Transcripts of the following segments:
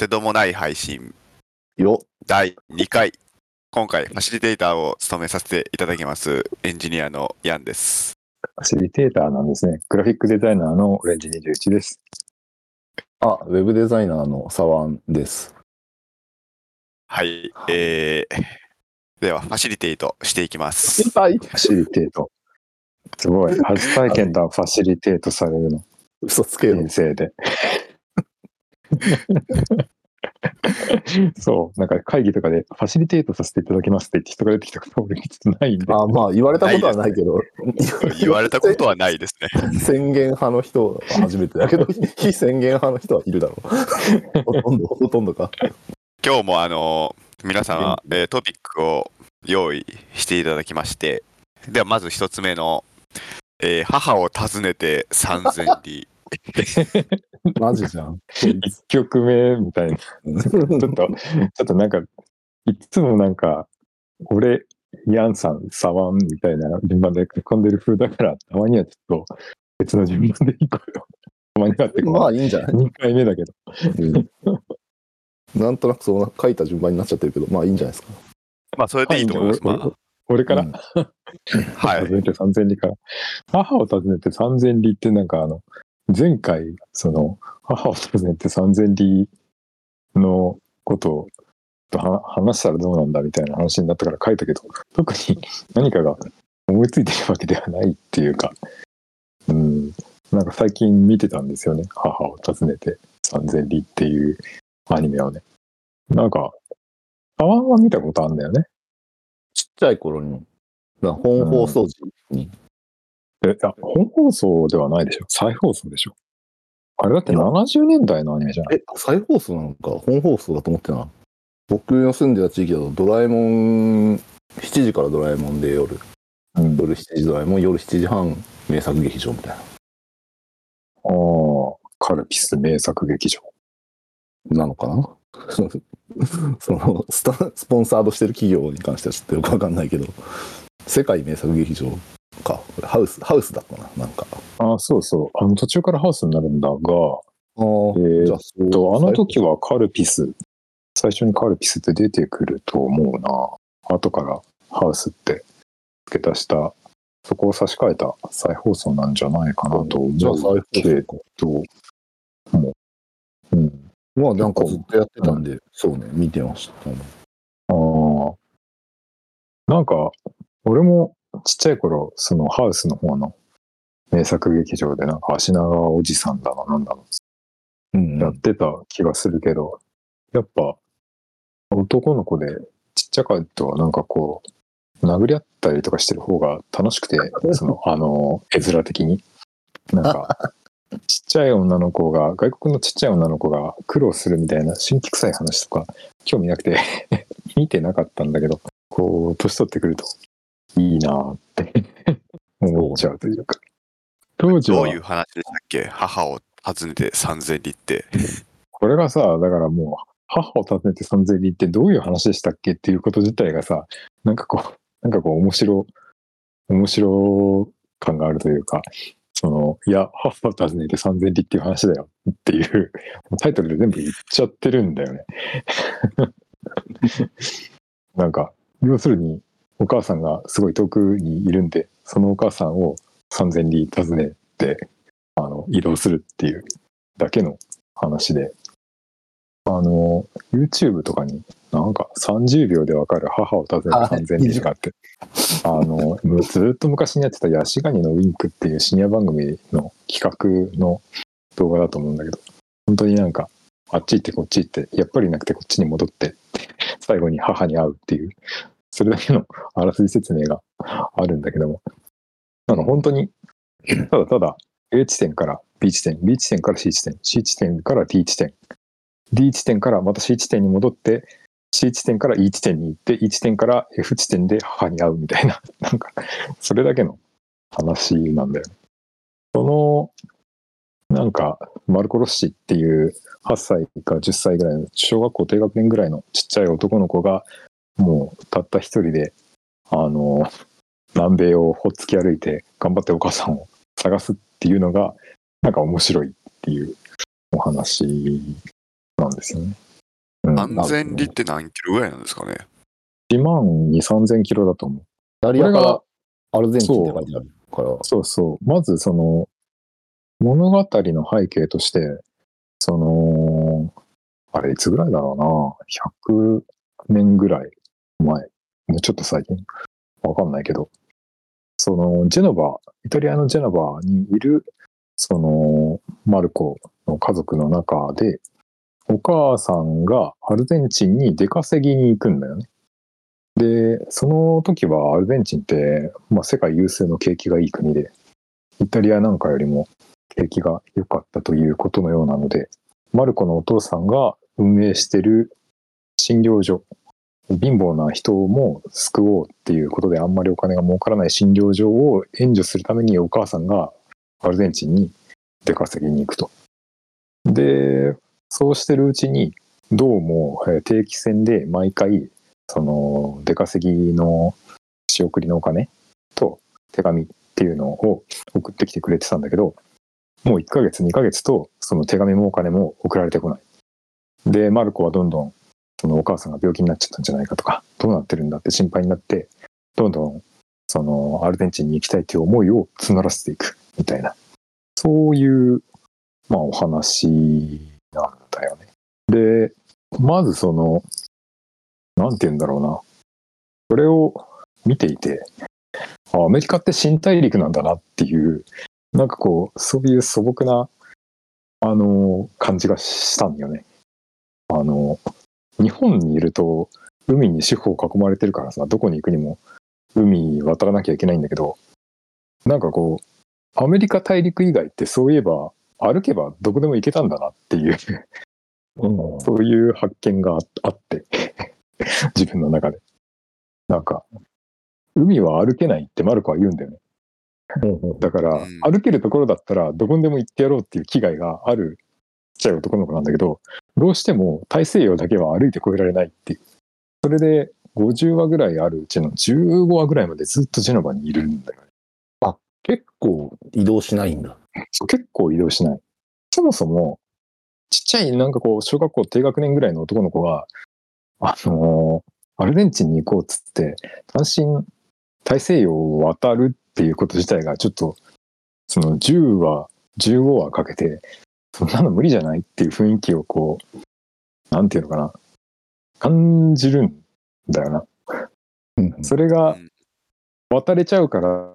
てどもない配信よ第2回。今回、ファシリテーターを務めさせていただきます、エンジニアのヤンです。ファシリテーターなんですね。グラフィックデザイナーのオレンジ21です。あ、ウェブデザイナーのサワンです。はい。えー、では、ファシリテートしていきます。はい。ファシリテート。すごい。初体験だ、ファシリテートされるの。嘘つけよ。先生で。そう。なんか会議とかで、ファシリテートさせていただきますって言って人が出てきたこと俺ちょっとないんで。あ、まあ、言われたことはないけど。言われたことはないですね。宣言派の人は初めてだけど、非宣言派の人はいるだろう。ほとんど、ほとんどか。今日もあの皆さん、えートピックを用意していただきまして、ではまず一つ目の、えー母を訪ねて三千里。マジじゃん。一曲目みたいな。ちょっと、ちょっとなんか、いつもなんか、俺、ヤンさん、サワンみたいな順番で書き込んでる風だから、たまにはちょっと別の順番でいこうよ。たまにはってまあいいんじゃない、2回目だけど。なんとなくそうな書いた順番になっちゃってるけど、まあいいんじゃないですか。まあそれでいいと思います。はいま俺から、うんあ、はい。訪ねて3000里から。母を訪ねて3000里ってなんかあの、前回、その、母を訪ねて3000里のことを話したらどうなんだみたいな話になったから書いたけど、特に何かが思いついてるわけではないっていうか、うん、なんか最近見てたんですよね。母を訪ねて3000里っていうアニメをね。なんか、アワンは見たことあるんだよね。ちっちゃい頃に、本放送時に、え、あ、本放送ではないでしょ再放送でしょあれだっていや70年代のアニメじゃない？え、再放送なのか本放送だと思ってな。僕の住んでた地域だとドラえもん、7時からドラえもんで夜、うん。夜7時ドラえもん、夜7時半名作劇場みたいな。ああ、カルピス名作劇場。なのかな？そのスタスポンサードしてる企業に関してはちょっとよくわかんないけど世界名作劇場かハウスハウスだったななんかああ、そうそう。あの途中からハウスになるんだが、あえっと、あの時はカルピス、最初にカルピスって出てくると思うな。後からハウスって付け足した、そこを差し替えた再放送なんじゃないかなと思じゃあ再放うけど、もう、うん。まあなんかずっとやってたんで、そうね見てましたねああ。なんか、俺もちっちゃい頃、そのハウスの方の名作劇場で、なんか足長おじさんだな、なんだろうんう、やってた気がするけど、やっぱ、男の子でちっちゃかったはなんかこう、殴り合ったりとかしてる方が楽しくて、その、あの、絵面的に。なんか、ちっちゃい女の子が、外国のちっちゃい女の子が苦労するみたいな新規臭い話とか、興味なくて 見てなかったんだけど、こう、年取ってくると、いいなーって 思っちゃうというか。当時はどういう話でしたっけ？母を訪ねて三千里って。これがさ、だからもう、母を訪ねて三千里ってどういう話でしたっけっていうこと自体がさ、なんかこう、なんかこう面白、面白感があるというか、その、いや、母を訪ねて三千里っていう話だよっていう、タイトルで全部言っちゃってるんだよね。なんか、要するに、お母さんがすごい遠くにいるんで、そのお母さんを三千里訪ねて、あの、移動するっていうだけの話で、あの、YouTube とかになんか30秒でわかる母を訪ねてあ3000人しかあって、あの、ずっと昔にやってたヤシガニのウィンクっていう深夜番組の企画の動画だと思うんだけど、本当になんか、あっち行ってこっち行って、やっぱりなくてこっちに戻って、最後に母に会うっていう、それだけのあらすじ説明があるんだけども、なんか本当に、ただただ A 地点から B 地点、B 地点から C 地点、C 地点から D 地点、D 地点からまた C 地点に戻って、C 地点から E 地点に行って、E 地点から F 地点で母に会うみたいな、なんか、それだけの話なんだよ。その、なんか、マルコ・ロッシっていう8歳か10歳ぐらいの、小学校低学年ぐらいのちっちゃい男の子が、もうたった一人で、あの、南米をほっつき歩いて、頑張ってお母さんを探すっていうのが、なんか面白いっていうお話なんですよね。3000里って何キロぐらいなんですかね？1万2、3000キロだと思う。ダリアからこれがアルゼンチンって書いてあるから、そうそう。まずその、物語の背景として、その、あれいつぐらいだろうな？100年ぐらい前。もうちょっと最近。わかんないけど。その、ジェノバ、イタリアのジェノバにいる、その、マルコの家族の中で、お母さんがアルゼンチンに出稼ぎに行くんだよね。で、その時はアルゼンチンって、まあ、世界有数の景気がいい国で、イタリアなんかよりも景気が良かったということのようなので、マルコのお父さんが運営してる診療所、貧乏な人も救おうっていうことであんまりお金が儲からない診療所を援助するためにお母さんがアルゼンチンに出稼ぎに行くと。で、そうしてるうちに、どうも定期船で毎回、その出稼ぎの仕送りのお金と手紙っていうのを送ってきてくれてたんだけど、もう1ヶ月2ヶ月とその手紙もお金も送られてこない。で、マルコはどんどんそのお母さんが病気になっちゃったんじゃないかとか、どうなってるんだって心配になって、どんどんそのアルゼンチンに行きたいという思いを募らせていくみたいな、そういう、まあお話なんだよね。で、まずその、なんて言うんだろうな。それを見ていて、アメリカって新大陸なんだなっていう、なんかこう、そういう素朴な、あの、感じがしたんだよね。あの、日本にいると、海に四方囲まれてるからさ、どこに行くにも海渡らなきゃいけないんだけど、なんかこう、アメリカ大陸以外ってそういえば、歩けばどこでも行けたんだなっていう、うんそういう発見がああって、自分の中で。なんか、海は歩けないってマルコは言うんだよね。だから、うん歩けるところだったらどこにでも行ってやろうっていう気概があるちっちゃい男の子なんだけど、どうしても大西洋だけは歩いて越えられないっていう。それで50話ぐらいあるうちの15話ぐらいまでずっとジェノバにいるんだよね。結構移動しないんだ。そう結構移動しない。そもそも、ちっちゃいなんかこう、小学校低学年ぐらいの男の子が、あのーアルゼンチンに行こうっつって、単身大西洋を渡るっていうこと自体がちょっと、その10話、15話かけて、そんなの無理じゃないっていう雰囲気をこう、なんていうのかな、感じるんだよな。うんそれが渡れちゃうから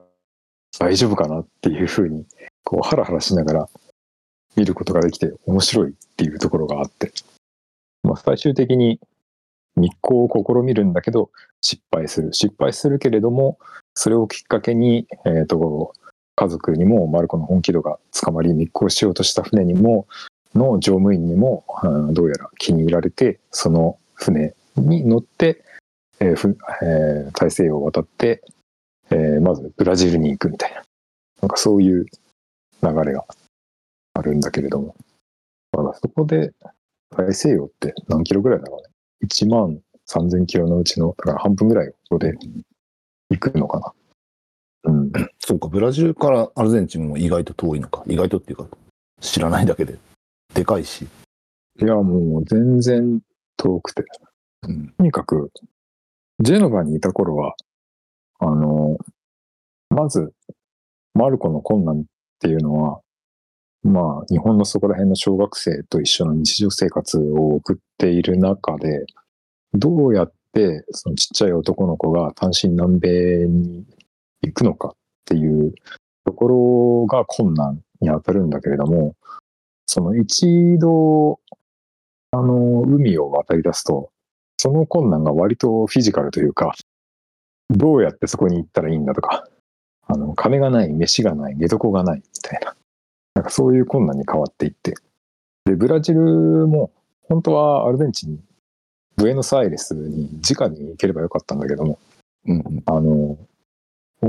大丈夫かなっていうふうに、こう、ハラハラしながら見ることができて面白いっていうところがあって。まあ、最終的に日光を試みるんだけど、失敗する。失敗するけれども、それをきっかけに、えっ、と、家族にもマルコの本気度が捕まり、密航しようとした船にも、の乗務員にも、うんどうやら気に入られて、その船に乗って、えーふえー大西洋を渡って、えーまずブラジルに行くみたいな、なんかそういう流れがあるんだけれども、まだそこで大西洋って何キロぐらいだろうね。1万3000キロのうちの、だから半分ぐらいをここで行くのかな。うん。そうか、ブラジルからアルゼンチンも意外と遠いのか。意外とっていうか、知らないだけで。でかいし。いや、もう全然遠くて。うん。とにかく、ジェノバにいた頃は、あの、まず、マルコの困難っていうのは、まあ、日本のそこら辺の小学生と一緒の日常生活を送っている中で、どうやってそのちっちゃい男の子が単身南米に行くのかっていうところが困難に当たるんだけれども、その一度、あの、海を渡り出すと、その困難が割とフィジカルというか、どうやってそこに行ったらいいんだとか、あの、金がない、飯がない、寝床がない、みたいな。なんかそういう困難に変わっていって。で、ブラジルも、本当はアルゼンチン、ブエノスアイレスに直に行ければよかったんだけども、うん。あの、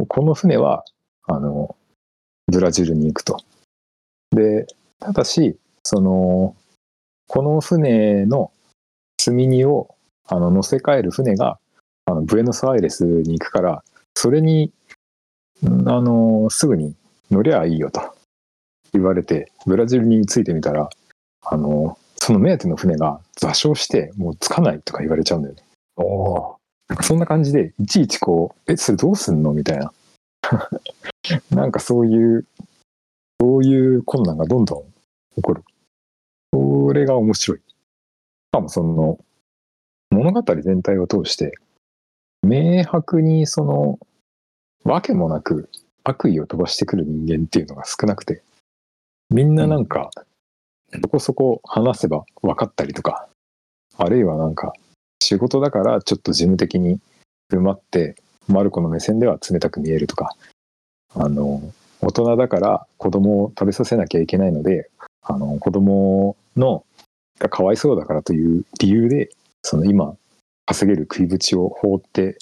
この船は、あの、ブラジルに行くと。で、ただし、その、この船の積み荷を、あの、乗せ替える船が、あの、ブエノスアイレスに行くから、それに、あの、すぐに乗りゃいいよと言われて、ブラジルに着いてみたら、あの、その目当ての船が座礁してもう着かないとか言われちゃうんだよね。おおなんかそんな感じで、いちいちこう、え、それどうすんの？みたいな。なんかそういう、そういう困難がどんどん起こる。それが面白い。しかもその、物語全体を通して、明白にその、わけもなく悪意を飛ばしてくる人間っていうのが少なくて、みんななんか、そこそこ話せば分かったりとか、あるいはなんか、仕事だからちょっと事務的に振る舞って、マルコの目線では冷たく見えるとか、あの、大人だから子供を食べさせなきゃいけないので、あの、子供の、がかわいそうだからという理由で、その今、稼げる食いぶちを放って、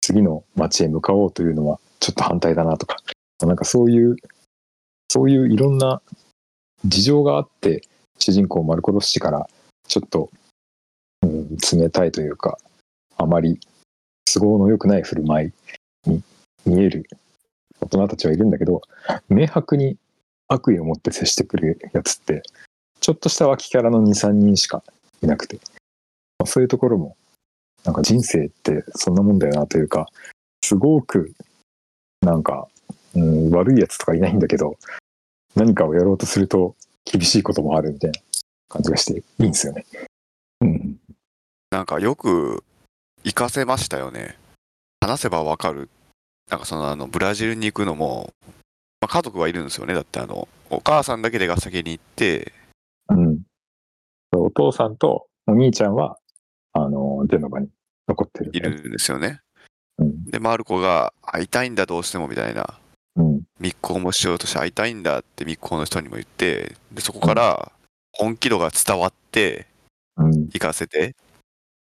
次の町へ向かおうというのはちょっと反対だなとか、なんかそういう、そういういろんな事情があって、主人公マルコ・ロッシからちょっと、冷たいというか、あまり都合の良くない振る舞いに見える大人たちはいるんだけど、明白に悪意を持って接してくるやつって、ちょっとした脇キャラの2、3人しかいなくて、まあ、そういうところも、なんか人生ってそんなもんだよなというか、すごく、なんか、うん、悪いやつとかいないんだけど、何かをやろうとすると厳しいこともあるみたいな感じがしていいんですよね。うん。なんかよく活かせましたよね。話せばわかる。なんかそのあのブラジルに行くのも、まあ、家族はいるんですよね。だってあのお母さんだけでが先に行って、うん。お父さんとお兄ちゃんは、あの、ジェノバに残ってる、いるんですよね。うん。で、マルコが会いたいんだどうしてもみたいな。うん。密航もしようとして会いたいんだって密航の人にも言って、でそこから本気度が伝わってうん。行かせて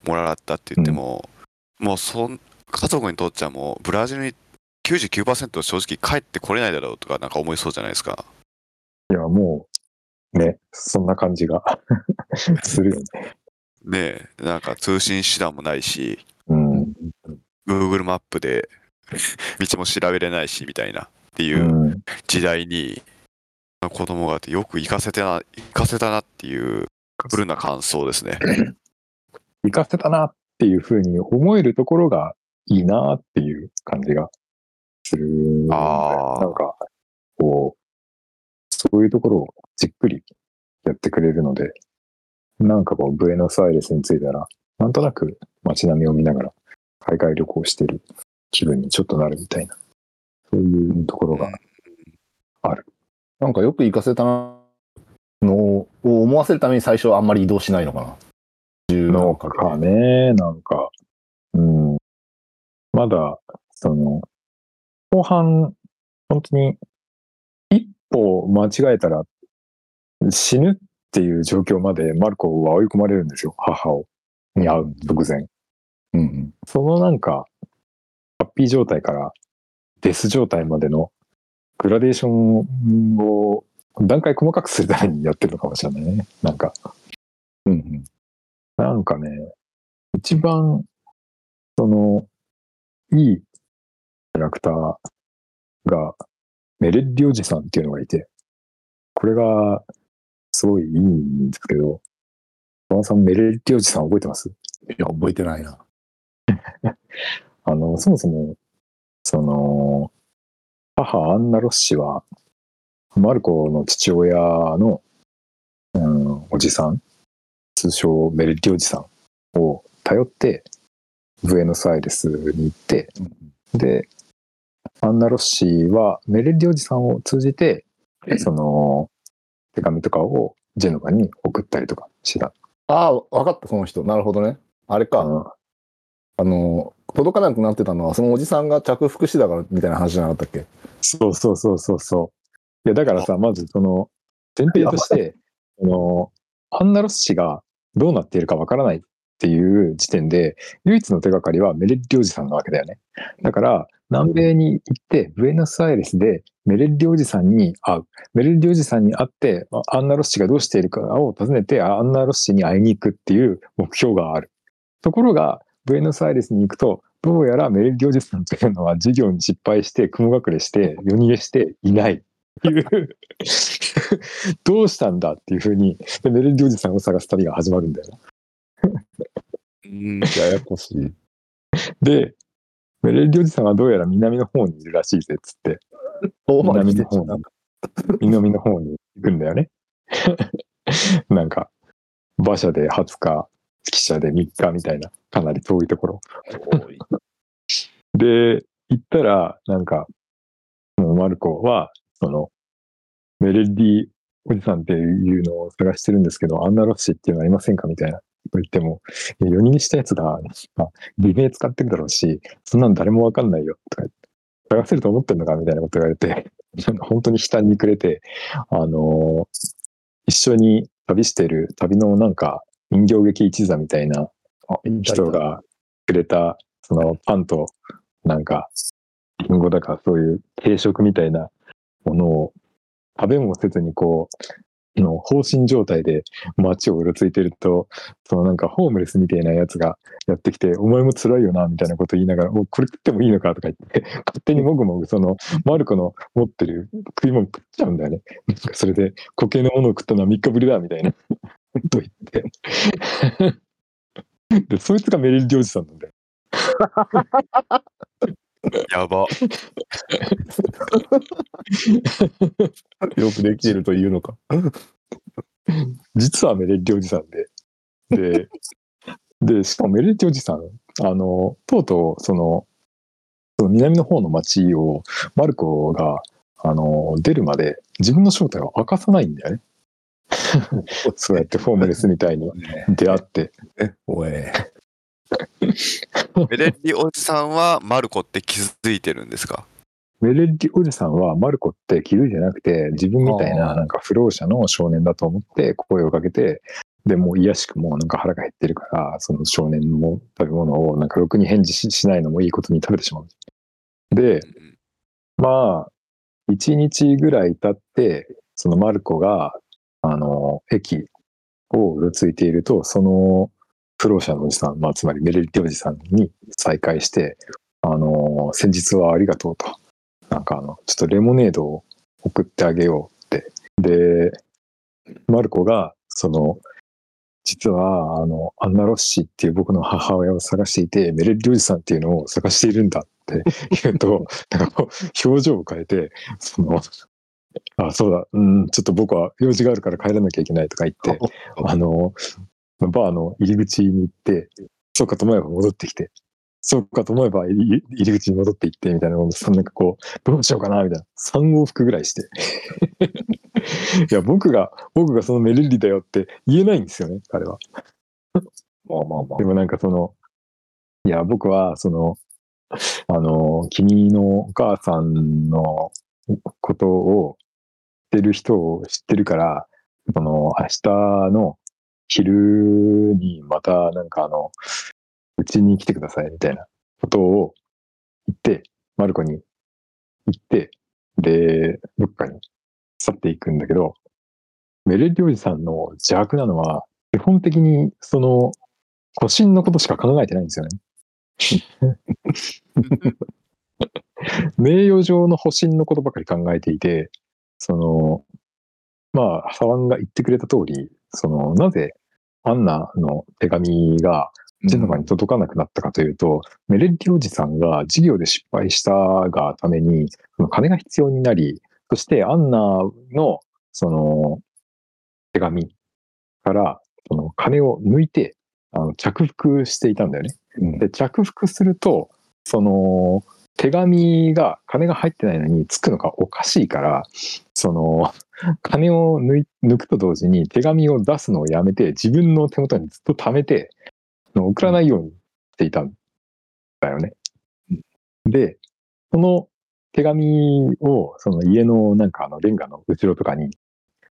もらったって言っても、もうそん家族にとっちゃもうブラジルに99%正直帰ってこれないだろうとかなんか思いそうじゃないですか。いや、もう、ね、そんな感じが するよね。ねえ、なんか通信手段もないし、うん。Google マップで道も調べれないしみたいなってう。いうん時代に、子供があってよく行かせてな、行かせたなっていうフルな感想ですね。行かせたなっていうふうに思えるところがいいなっていう感じがする。なんか、こう、そういうところをじっくりやってくれるので、なんかこう、ブエノスアイレスに着いたら、なんとなく街並みを見ながら海外旅行してる気分にちょっとなるみたいな、そういうところが、なんかよく行かせたのを思わせるために最初はあんまり移動しないのかな。10のかね、なんか、うん。まだ、その、後半、本当に、一歩間違えたら死ぬっていう状況までマルコは追い込まれるんですよ、母を、に会う直前。うん。そのなんか、ハッピー状態からデス状態までのグラデーションを段階細かくするためにやってるのかもしれないね。なんか、うんうん。なんかね、一番、その、いいキャラクターが、メレッリおじさんっていうのがいて、これが、すごいいいんですけど、小野さん、メレッリおじさん覚えてます？いや、覚えてないな。あの、そもそも、その、母アンナ・ロッシは、マルコの父親の、うん、おじさん、通称メレッリおじさんを頼って、ブエノスアイレスに行って、で、アンナ・ロッシはメレッリおじさんを通じて、その、手紙とかをジェノバに送ったりとかしてた。ああ、わかった、その人。なるほどね。あれか。ああの、届かなくなってたのは、そのおじさんが着服してたからみたいな話じゃなかったっけ？そうそうそうそうそう。いや、だからさ、まずその、前提として、あの、アンナ・ロッシがどうなっているかわからないっていう時点で、唯一の手がかりはメレッリおじさんなわけだよね。だから、南米に行って、ブエノスアイレスでメレッリおじさんに会う。メレッリおじさんに会って、アンナ・ロッシがどうしているかを尋ねて、アンナ・ロッシに会いに行くっていう目標がある。ところが、ブエノスアイレスに行くと、どうやらメレッリおじさんというのは授業に失敗して雲隠れして夜逃げしていないっていう どうしたんだっていうふうに、でメレルディおじさんを探す旅が始まるんだよな。うんややこしい。で、メレルディおじさんはどうやら南の方にいるらしいぜっつって、遠回り南の方にしてんじゃん。、南の方に行くんだよね。なんか、馬車で20日、汽車で3日みたいな、かなり遠いところ。で、行ったら、なんか、もうマルコは、その、メレルディおじさんっていうのを探してるんですけど、アンナ・ロッシっていうのはいませんかみたいな。と言っても、4人したやつが、まあ、偽名使ってるだろうし、そんなの誰もわかんないよ、とか言って、探せると思ってんのかみたいなこと言われて、本当に悲嘆にくれて、あのー一緒に旅してる旅のなんか人形劇一座みたいな人がくれた、そのパンと、なんか、リンゴだかそういう軽食みたいなものを食べもせずにこう、の放心状態で街をうろついてると、そのなんかホームレスみたいなやつがやってきて、お前も辛いよな、みたいなこと言いながら、おこれ食ってもいいのかとか言って、勝手にもぐもぐそのマルコの持ってる食い物食っちゃうんだよね。それで固形のものを食ったのは3日ぶりだ、みたいな と言って。で、そいつがメリルディおじさんなんだよ。やば。よくできてるというのか。実はメレッリおじさんで。で、で、しかもメレッリおじさん、あの、とうとう、その、その南の方の町を、マルコが、あの、出るまで自分の正体を明かさないんだよね。そうやってホームレスみたいに出会って。おい。メレッリおじさんはマルコって気づいてるんですか？メレッリおじさんはマルコって気づいてなくて、自分みたいあなー。なんか不老者の少年だと思って声をかけて、で、もう癒しくもなんか腹が減ってるから、その少年の食べ物をなんかろくに返事ししないのもいいことに食べてしまう。で、まあ、一日ぐらい経って、そのマルコが、あの、駅をうろついていると、その不老者のおじさん、まあ、つまりメレリティおじさんに再会して、あの、先日はありがとうと。なんかあの、ちょっとレモネードを送ってあげようって。で、マルコが、その、実は、あの、アンナ・ロッシっていう僕の母親を探していて、メレリおじさんっていうのを探しているんだって言うと、なんかこう、表情を変えて、その、あ、そうだ、うん、ちょっと僕は用事があるから帰らなきゃいけないとか言って、あの、バーの入り口に行って、そうかと思えば戻ってきて、そうかと思えば入り口に戻って行って、みたいな、そんなんかこう、どうしようかな、みたいな、3往復ぐらいして。いや、僕が、僕がそのメレッリだよって言えないんですよね、彼は。まあまあまあで。もなんかその、いや、僕は、その、あの、君のお母さんのことを知ってる人を知ってるから、その、明日の昼にまた、なんかあの、うちに来てください、みたいなことを言って、マルコに言って、で、どっかに去っていくんだけど、メレッリおじさんの邪悪なのは、基本的に、その、保身のことしか考えてないんですよね。名誉上の保身のことばかり考えていて、その、まあ、沢ンが言ってくれた通り、その、なぜアンナの手紙がジェノバに届かなくなったかというと、メレッリおじさんが事業で失敗したがために、その金が必要になり、そしてアンナの、その、手紙から、その金を抜いて、あの着服していたんだよね。うんで、着服すると、その、手紙が、金が入ってないのにつくのがおかしいから、その、金を抜くと同時に手紙を出すのをやめて、自分の手元にずっと貯めて、送らないようにしていたんだよね。で、その手紙を、その家のなんかあのレンガの後ろとかに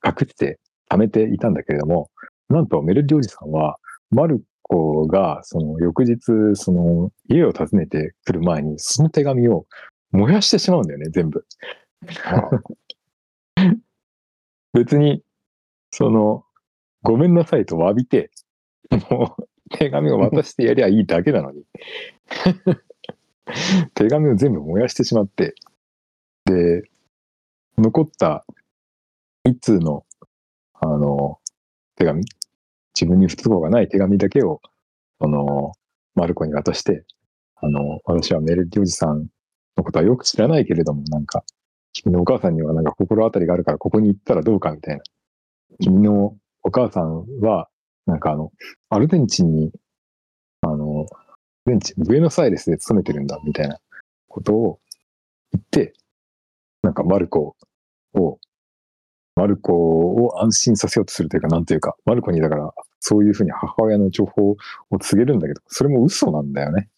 隠して貯めていたんだけれども、なんとメルディおじさんは、マルコがその翌日、その家を訪ねてくる前に、その手紙を燃やしてしまうんだよね、全部。別に、その、ごめんなさいと詫びて、もう手紙を渡してやりゃいいだけなのに。手紙を全部燃やしてしまって、で、残った一通の、あの、手紙、自分に不都合がない手紙だけを、その、マルコに渡して、あの、私はメレッティおじさんのことはよく知らないけれども、なんか、君のお母さんにはなんか心当たりがあるから、ここに行ったらどうかみたいな。君のお母さんは、なんかあの、アルゼンチンに、あの、アルゼンチン、ブエノスアイレスで勤めてるんだ、みたいなことを言って、なんかマルコを、マルコを安心させようとするというか、なんというか、マルコにだから、そういうふうに母親の情報を告げるんだけど、それも嘘なんだよね。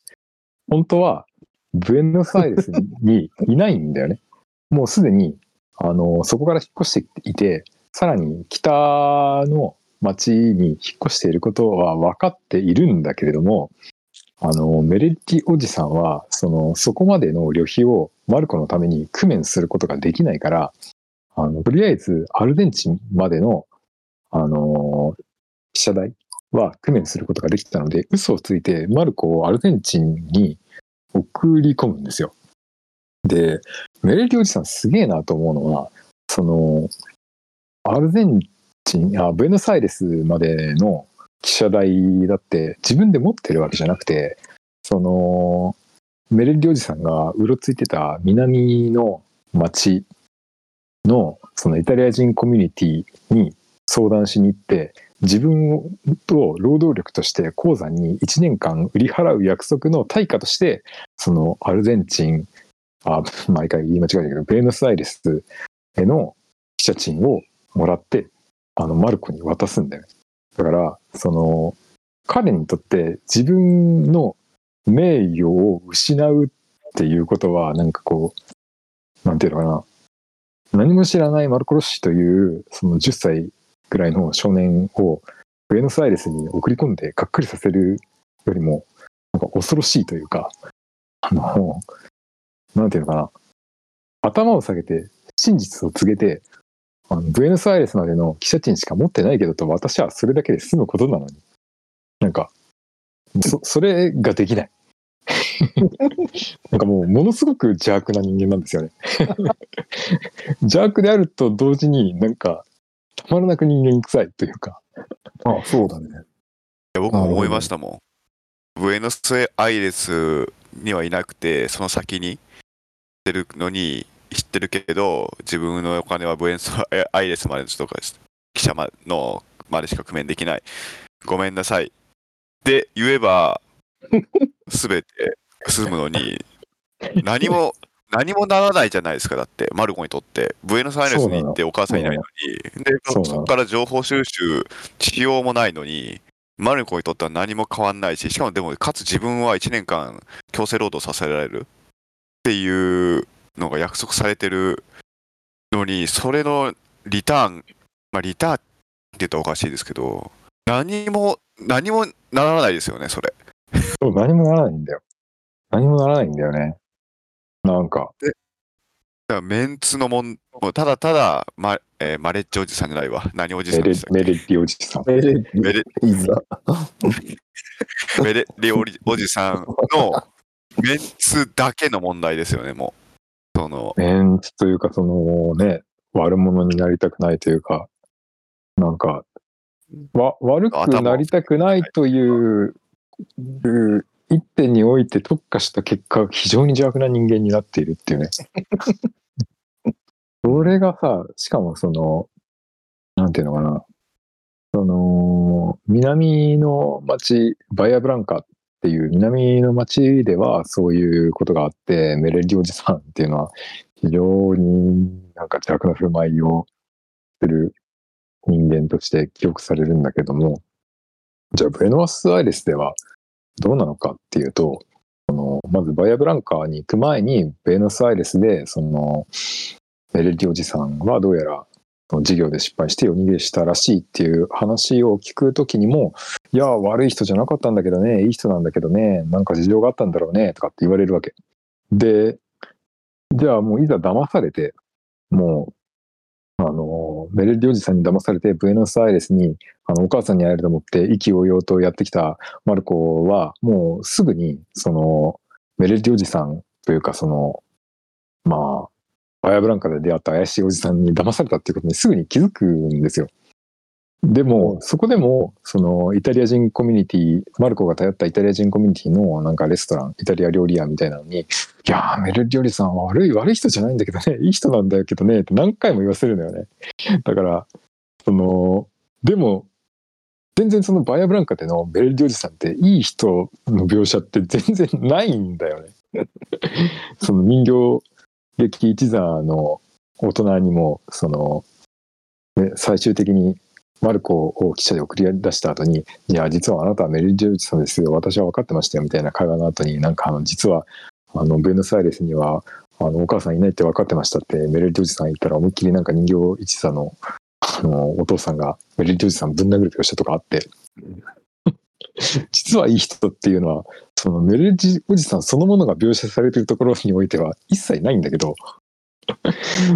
本当は、ブエノスアイレスにいないんだよね。もうすでに、あの、そこから引っ越していて、さらに北の町に引っ越していることは分かっているんだけれども、あの、メレッティおじさんは、その、そこまでの旅費をマルコのために工面することができないから、あの、とりあえずアルゼンチンまでの、あの、記者代は工面することができたので、嘘をついてマルコをアルゼンチンに送り込むんですよ。で、メレッティおじさんすげえなと思うのは、その、アルゼンチン、あ、ブエノスアイレスまでの記者代だって自分で持ってるわけじゃなくて、その、メレッディおじさんがうろついてた南の町のそのイタリア人コミュニティに相談しに行って、自分と労働力として鉱山に1年間売り払う約束の対価として、そのアルゼンチン、あ、毎回言い間違えたけど、ベーノスアイレスへの記者賃をもらって、あの、マルコに渡すんだよね。だから、その、彼にとって自分の名誉を失うっていうことは、なんかこう、なんていうのかな。何も知らないマルコ・ロッシという、その10歳ぐらいの少年を、ブエノスアイレスに送り込んでがっかりさせるよりも、なんか恐ろしいというか、あの、なんていうのかな。頭を下げて、真実を告げて、あのブエノスアイレスまでの記者賃しか持ってないけどと、私はそれだけで済むことなのに。なんか、そ、それができない。なんかもう、ものすごく邪悪な人間なんですよね。邪悪であると同時になんか、たまらなく人間臭いというか。あ、そうだね。いや僕も思いましたもん。ブエノスアイレスにはいなくて、その先に知ってるのに、知ってるけど、自分のお金はブエノスアイレスまでとか、記者まのまでしか工面できない。ごめんなさい。で言えば、すべて済むのに、何も、何もならないじゃないですか、だって、マルコにとって。ブエノスアイレスに行ってお母さんいないのに、で、そこから情報収集しようもないのに、マルコにとっては何も変わんないし、しかもでも、かつ自分は1年間強制労働させられるっていうのが約束されてるのに、それのリターン、まあ、リターンって言ったらおかしいですけど、何も、何もならないですよね、それ。そう、何もならないんだよ。何もならないんだよね。なんか、だからメンツのもん、もうただただ、まえーマレッジおじさんじゃないわ。何おじさメレんでしたっメレッティおじさん。メレメレいざ。け メレリオリおじさんのメンツだけの問題ですよね、もう。その、メンツというか、そのね、悪者になりたくないというか、なんか、わ悪くなりたくないといういう一点において特化した結果、非常に邪悪な人間になっているっていうね。それがさ、しかもその、なんていうのかな、その、南の町、バイアブランカっていう南の町ではそういうことがあって、メレリおじさんっていうのは非常になんか邪悪な振る舞いをする人間として記憶されるんだけども、じゃあブエノスアイレスではどうなのかっていうと、のまずバイアブランカに行く前にベノスアイレスでそのメレリおじさんはどうやら事業で失敗して夜逃げしたらしいっていう話を聞くときにも、いや、悪い人じゃなかったんだけどね、いい人なんだけどね、なんか事情があったんだろうね、とかって言われるわけ。で、じゃあもういざ騙されて、もう、あの、メレディおじさんに騙されて、ブエノスアイレスに、あの、お母さんに会えると思って、意気揚々とやってきたマルコは、もうすぐに、その、メレディおじさんというか、その、まあ、バヤブランカで出会った怪しいおじさんに騙されたっていうことにすぐに気づくんですよ。でも、そこでも、その、イタリア人コミュニティ、マルコが頼ったイタリア人コミュニティのなんかレストラン、イタリア料理屋みたいなのに、いやー、メルリオリさんは悪い、悪い人じゃないんだけどね、いい人なんだけどね、って何回も言わせるのよね。だから、その、でも、全然そのバイアブランカでのベルディおじさんっていい人の描写って全然ないんだよね。その人形劇一座の大人にも、その、ね、最終的にマルコを記者で送り出した後に、いや、実はあなたはメルディおじさんですよ、私は分かってましたよ、みたいな会話の後に、なんかあの、実は、あの、ブエノスアイレスには、あの、お母さんいないって分かってましたって、メルディおじさん言ったら、思いっきりなんか人形一座のあの、お父さんがメリットおじさんぶん殴る描写とかあって、実はいい人っていうのは、そのメルジおじさんそのものが描写されてるところにおいては一切ないんだけど、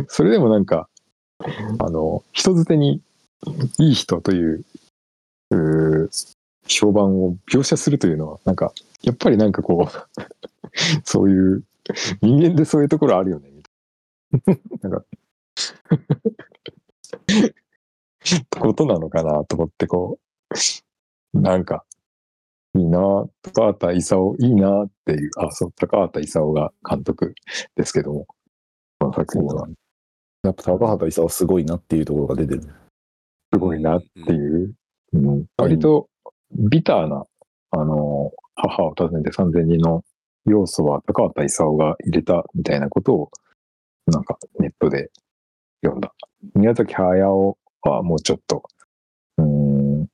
それでもなんか、あの、人づてにいい人という、うー評判を描写するというのは、なんか、やっぱりなんかこう、そういう、人間でそういうところあるよね、みたいな。なんか、ことなのかなと思ってこう、なんか、いいな高畑勲、いいなっていう、あ、そう、高畑勲が監督ですけども、この作品はやっぱ高畑勲すごいなっていうところが出てる。すごいなっていう、うん、割とビターな、あの、母を訪ねて3000人の要素は高畑勲が入れたみたいなことを、なんかネットで読んだ。宮崎駿はもうちょっと、うーん、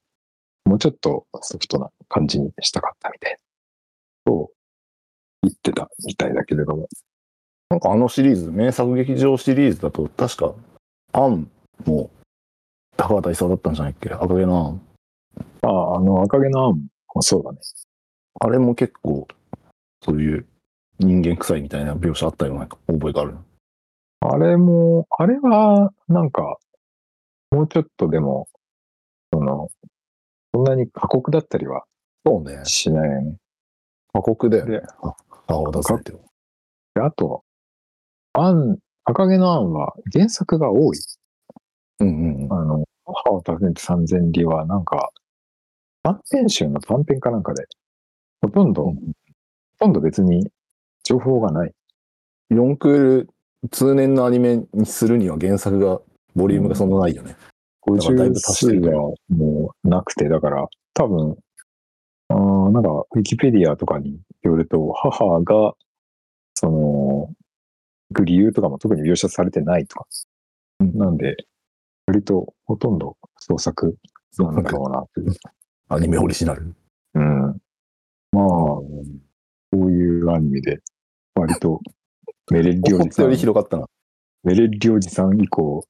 もうちょっとソフトな感じにしたかったみたいな。と言ってたみたいだけれども。なんかあのシリーズ、名作劇場シリーズだと、確か、アンも高畑勲だったんじゃないっけ？赤毛のアン。ああ、あの赤毛のアンもそうだね。あれも結構、そういう人間臭いみたいな描写あったような覚えがある。あれも、あれは、なんか、もうちょっとでも、その、そんなに過酷だったりはそうね。しないよね。過酷だよねで。あ、青田さんって。であと、アン、赤毛のアンは原作が多い。うんうんうん。あの、母を訪ねて三千里は、なんか、短編集の短編かなんかで、ほとんど、ほとんど別に情報がない。4クール通年のアニメにするには原作が、ボリュームがそんなないよね。だからだいぶ50足してる数がもうなくて、だから、多分、あーなんか、ウィキペディアとかによると、母が、その、行く理由とかも特に描写されてないとか。なんで、割とほとんど創作なんだろうなという。アニメオリジナル？うん。まあ、そういうアニメで、割と、メレッリおじさんより、広かったな。メレッリおじさん以降、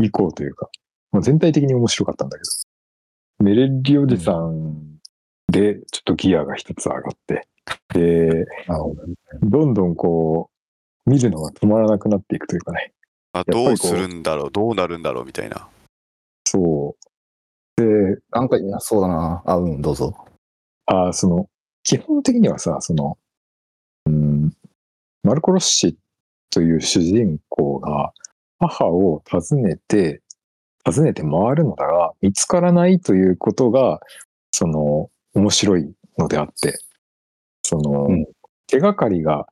以降というか、まあ、全体的に面白かったんだけど、メレッリおじさんで、ちょっとギアが一つ上がって、で、あのどんどんこう、見るのが止まらなくなっていくというかね。あどうするんだろう、どうなるんだろうみたいな。そう。で、なんか、いやそうだな。あ、うん、どうぞ。あその、基本的にはさ、その、うん、マルコ・ロッシという主人公が母を訪ねて、訪ねて回るのだが、見つからないということが、その、面白いのであって、その、うん手がかりが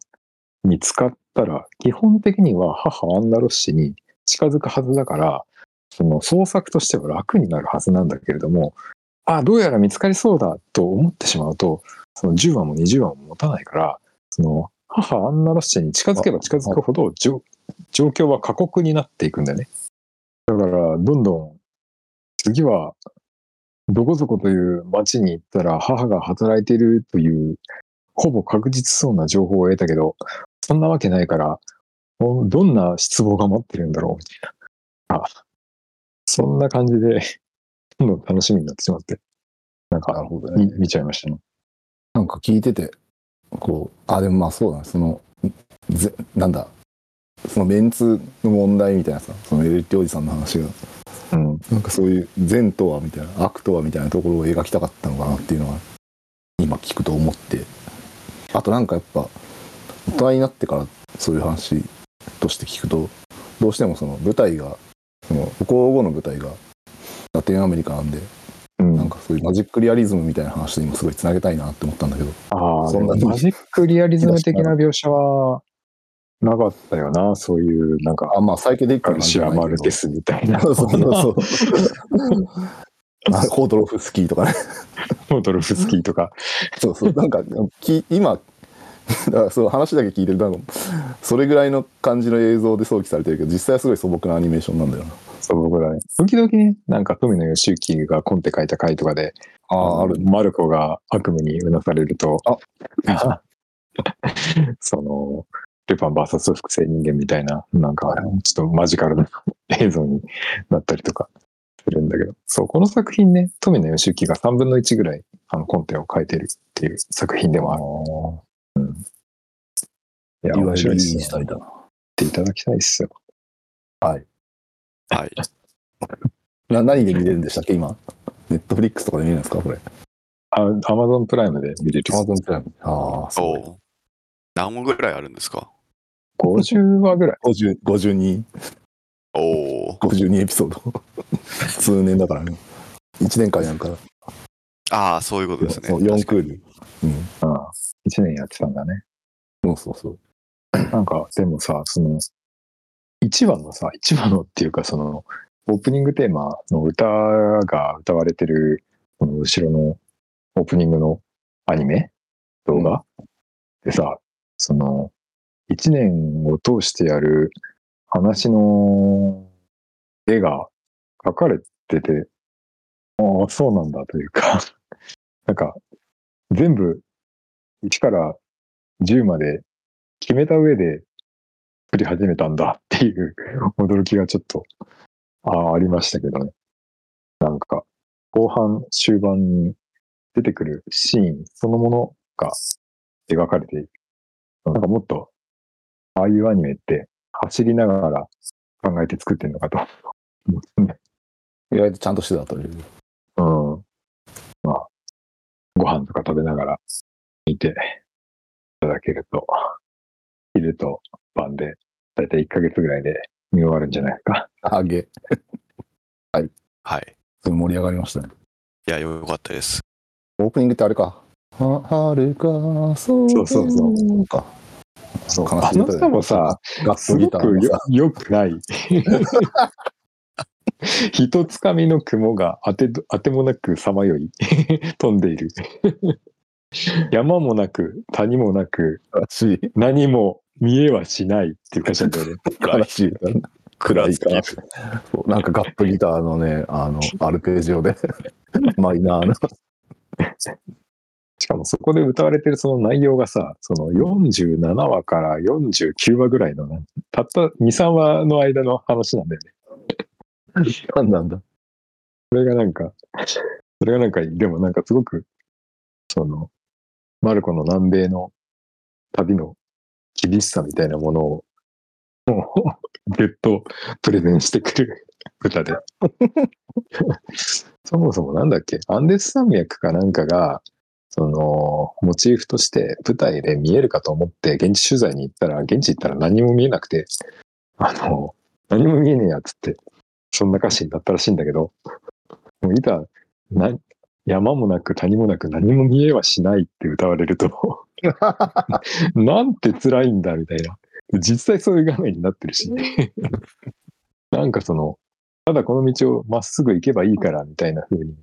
見つかったら、基本的には母アンナ・ロッシに近づくはずだから、その創作としては楽になるはずなんだけれども、あ、どうやら見つかりそうだと思ってしまうと、その10話も20話も持たないから、その母アンナ・ロッシェに近づけば近づくほど状状況は過酷になっていくんだよね。だから、どんどん、次は、どこそこという町に行ったら母が働いているという、ほぼ確実そうな情報を得たけど、そんなわけないから、おどんな失望が待ってるんだろうみたいな。あ、そんな感じで、どんどん楽しみになってしまって、なんかなるほど見ね。見ちゃいましたね。なんか聞いてて、こう、あ、でもまあそうだね。その、ぜなんだ、そのメンツの問題みたいなさ、そのエレッテおじさんの話が、うん。なんかそういう善とはみたいな、悪とはみたいなところを描きたかったのかなっていうのは、今聞くと思って。あとなんかやっぱ、大人になってからそういう話として聞くとどうしてもその舞台がその歩行後の舞台がラテンアメリカなんでうん。なんかそういうマジックリアリズムみたいな話と今すごいつなげたいなって思ったんだけどああ、そんなでもマジックリアリズム的な描写はなかったよな、そういう、なんか、あまあサイケデリックなシアマルテスみたいな。そうそうそう。あホートロフスキーとかね。モトロフスキーとか。そうそう。なんかき今だからそう話だけ聞いてるとそれぐらいの感じの映像で想起されてるけど実際はすごい素朴なアニメーションなんだよな。そうぐらい。時々ね、なんか富野義行がコンテ書いた回とかで、あある。マルコが悪夢にうなされると、あ。その、ルパン VS 複製人間みたいな、なんか、ちょっとマジカルな映像になったりとかするんだけど、そう、この作品ね、富野義行が3分の1ぐらい、あの、コンテを書いてるっていう作品でもある。いや、面いわゆるいい白いですよ。っていただきたいですよ。はい。な何で見れるんでしたっけ今？ネットフリックスとかで見れるんですかこれ？あ、アマゾンプライムで見れるア。マゾンプライムああそう何話ぐらいあるんですか？50話ぐらい。50 52おお。52エピソード 数年だからね1年間やるからああ、そういうことですね。そう4クールうんああ、1年やってたんだね。そうそうそう なんか、でもさ、その、1話のさ、1話のっていうか、その、オープニングテーマの歌が歌われてる、この後ろのオープニングのアニメ？動画、でさ、その、1年を通してやる話の絵が描かれてて、ああ、そうなんだというか、なんか、全部1から10まで決めた上で作り始めたんだ っていう驚きがちょっと、ああ、ありましたけどね。なんか、後半、終盤に出てくるシーンそのものが描かれている。なんかもっと、ああいうアニメって走りながら考えて作ってるのかと思ってね。意外とちゃんとしてたといううん。まあ、ご飯とか食べながら見ていただけると、昼と晩で、だいたい1ヶ月ぐらいで見終わるんじゃないですか。あげ はい。すごい盛り上がりましたねいや、よかったです。オープニングってあれかははるかそうそうそうそうかそうあの歌もさ、ガッすごツギターくよよくない。一つかみの雲が当てど当てもなくさまよい 飛んでいる。山もなく谷もなく何も見えはしないっていう歌詞なんだよね。悲しい暗いか。なんかガップギターのねあのアルペジオで。マイナーな。しかもそこで歌われてるその内容がさ、その47話から49話ぐらいのね、たった2、3話の間の話なんだよね。なんなんだ？それがなんか、それがなんか、でもなんかすごく、その、マルコの南米の旅の厳しさみたいなものを、もう、ぎゅっとプレゼンしてくる 歌で。そもそもなんだっけ？アンデス山脈かなんかが、その、モチーフとして舞台で見えるかと思って現地取材に行ったら、現地行ったら何も見えなくて、あの、何も見えねえやつって、そんな歌詞だったらしいんだけど、もういざ、山もなく谷もなく何も見えはしないって歌われると、なんて辛いんだみたいな。実際そういう画面になってるし、なんかその、ただこの道をまっすぐ行けばいいからみたいな風に、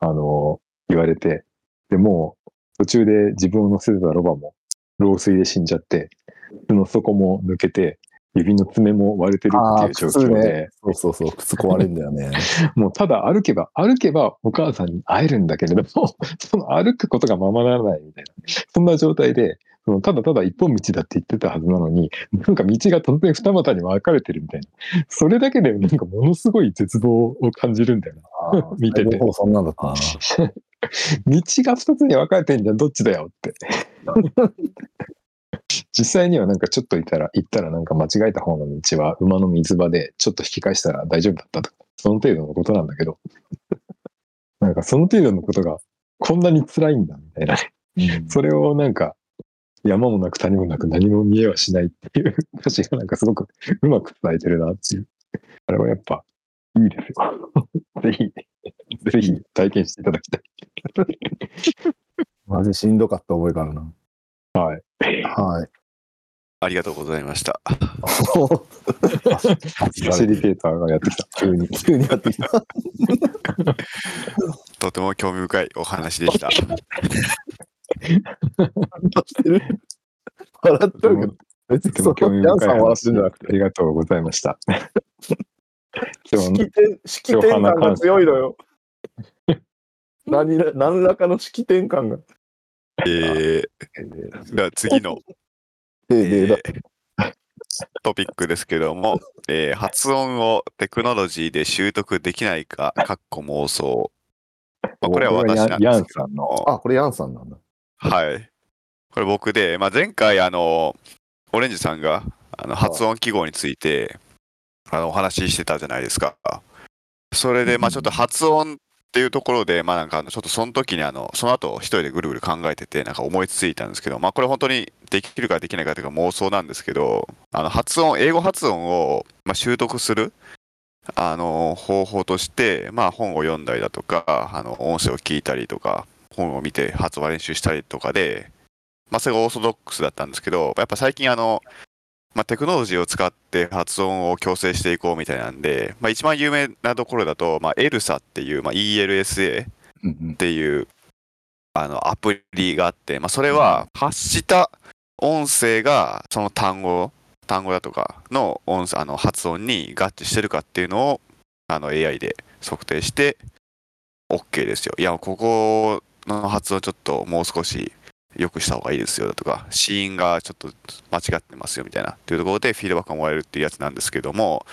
あの、言われて、でもう途中で自分を乗せてたロバも老衰で死んじゃって、靴の底も抜けて、指の爪も割れてるっていう状況で、そうそうそう靴壊れんだよね もうただ歩けば、歩けばお母さんに会えるんだけれども、その歩くことがままならないみたいな、そんな状態で、そのただただ一本道だって言ってたはずなのに、なんか道が突然二股に分かれてるみたいな。それだけでなんかものすごい絶望を感じるんだよな。見ててそんなんだったな 道が二つに分かれてんじゃん、どっちだよって。実際にはなんかちょっといたら、行ったらなんか間違えた方の道は馬の水場でちょっと引き返したら大丈夫だったとか、その程度のことなんだけど、なんかその程度のことがこんなに辛いんだみたいなね。それをなんか山もなく谷もなく何も見えはしないっていう歌詞がなんかすごくうまく伝えてるなっていう。あれはやっぱいいですよ。ぜひ、ぜひ体験していただきたい。マジしんどかった覚えがあるな。はい。はい。ありがとうございました。ファシリテーターがやってきた。急に。急にやってきた。とても興味深いお話でした。してる笑っちゃうけど、別にその、興味ヤンさん笑深い話じゃなくて、ありがとうございました。今日の式典、式典感が強いのよ。何ら何らかの式典感が。えー、では次の、えートピックですけども、えー発音をテクノロジーで習得できないか、かっこ妄想。まあ、これは私なんですけど。あ、これヤンさんなんだ。はい。これ僕で、まあ、前回、あの、オレンジさんがあの発音記号についてあのお話ししてたじゃないですか。それで、まあ、ちょっと発音っていうところで、まあ、なんか、ちょっとその時に、あの、その後一人でぐるぐる考えてて、なんか思いついたんですけど、まあ、これ本当にできるかできないかというか妄想なんですけど、あの、発音、英語発音を、まあ、習得する、あの、方法として、まあ、本を読んだりだとか、あの、音声を聞いたりとか、本を見て発話練習したりとかで、まあ、それがオーソドックスだったんですけど、やっぱ最近あの、まあ、テクノロジーを使って発音を矯正していこうみたいなんで、まあ、一番有名なところだと、まあ、エルサっていう、まあ、ELSA うんうんっていうあのアプリがあって、まあ、それは発した音声がその単語単語だとかの音声あの発音に合致してるかっていうのをあの AI で測定して OK ですよ。いやここの発音ちょっともう少し良くした方がいいですよだとか子音がちょっと間違ってますよみたいなっていうところでフィードバックがもらえるっていうやつなんですけども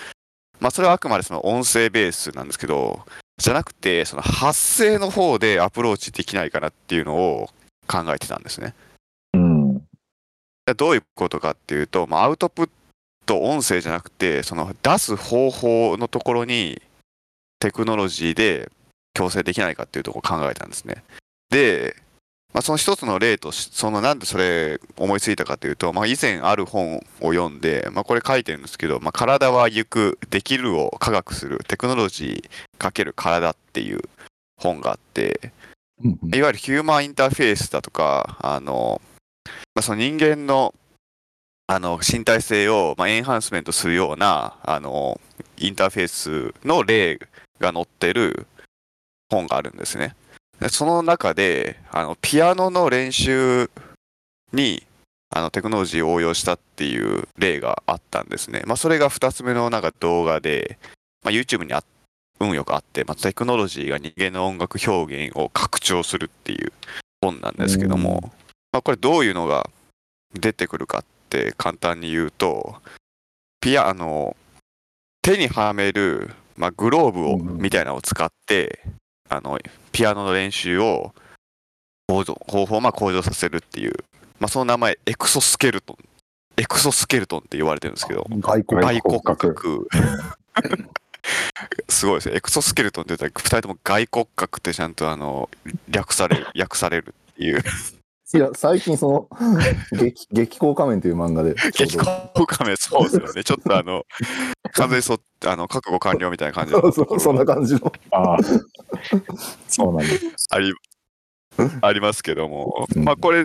まあそれはあくまでその音声ベースなんですけどじゃなくてその発声の方でアプローチできないかなっていうのを考えてたんですね。うん。でどういうことかっていうと、まあ、アウトプット音声じゃなくてその出す方法のところにテクノロジーで強制できないかっていうところを考えたんですね。で、まあ、その一つの例としそのなんでそれ思いついたかというと、まあ、以前ある本を読んで、まあ、これ書いてるんですけど「まあ、体は行くできるを科学するテクノロジー×体」っていう本があっていわゆるヒューマンインターフェースだとか、あの、まあ、その人間の、あの、身体性を、まあ、エンハンスメントするような、あの、インターフェースの例が載ってる本があるんですね。でその中で、あの、ピアノの練習に、あの、テクノロジーを応用したっていう例があったんですね。まあ、それが2つ目のなんか動画で、まあ、YouTube にあ運よくあって、まあ、テクノロジーが人間の音楽表現を拡張するっていう本なんですけども、まあ、これどういうのが出てくるかって簡単に言うとピアノ手にはめる、まあ、グローブをみたいなのを使って、あのピアノの練習を向上方法をまあ向上させるっていう、まあ、その名前エクソスケルトンエクソスケルトンって言われてるんですけど外骨格格。すごいですね。エクソスケルトンって言ったら、二人とも外骨格ってちゃんとあの略される、訳されるっていう。いや、最近その、激、激高仮面という漫画で、激ど高仮面、そうですよね。ちょっとあの、完全にそあの覚悟完了みたいな感じの そうそう、そんな感じの。ああ。そうなんです。ありありますけども、うんまあこれ、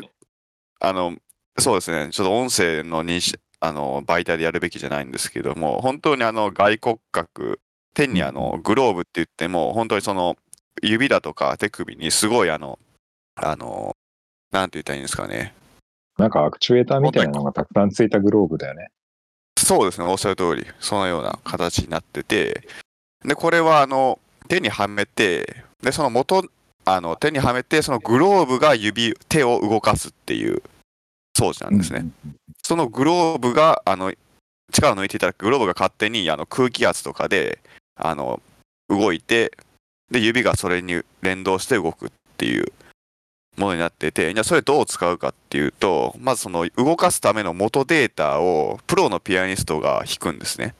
あの、そうですね、ちょっと音声の認識あの媒体でやるべきじゃないんですけども、本当にあの外骨格、手にあのグローブって言っても、本当にその指だとか手首にすごいあの、あの、なんて言ったらいいんですかね。なんかアクチュエーターみたいなのがたくさんついたグローブだよね。そうですね、おっしゃる通り、そのような形になってて、で、これはあの手にはめて、で、その元、あの手にはめて、そのグローブが指、手を動かすっていう装置なんですね。そのグローブが、あの、力を抜いていただくグローブが勝手にあの空気圧とかで、あの、動いて、で、指がそれに連動して動くっていうものになってて、じゃあそれどう使うかっていうと、まずその動かすための元データをプロのピアニストが弾くんですね。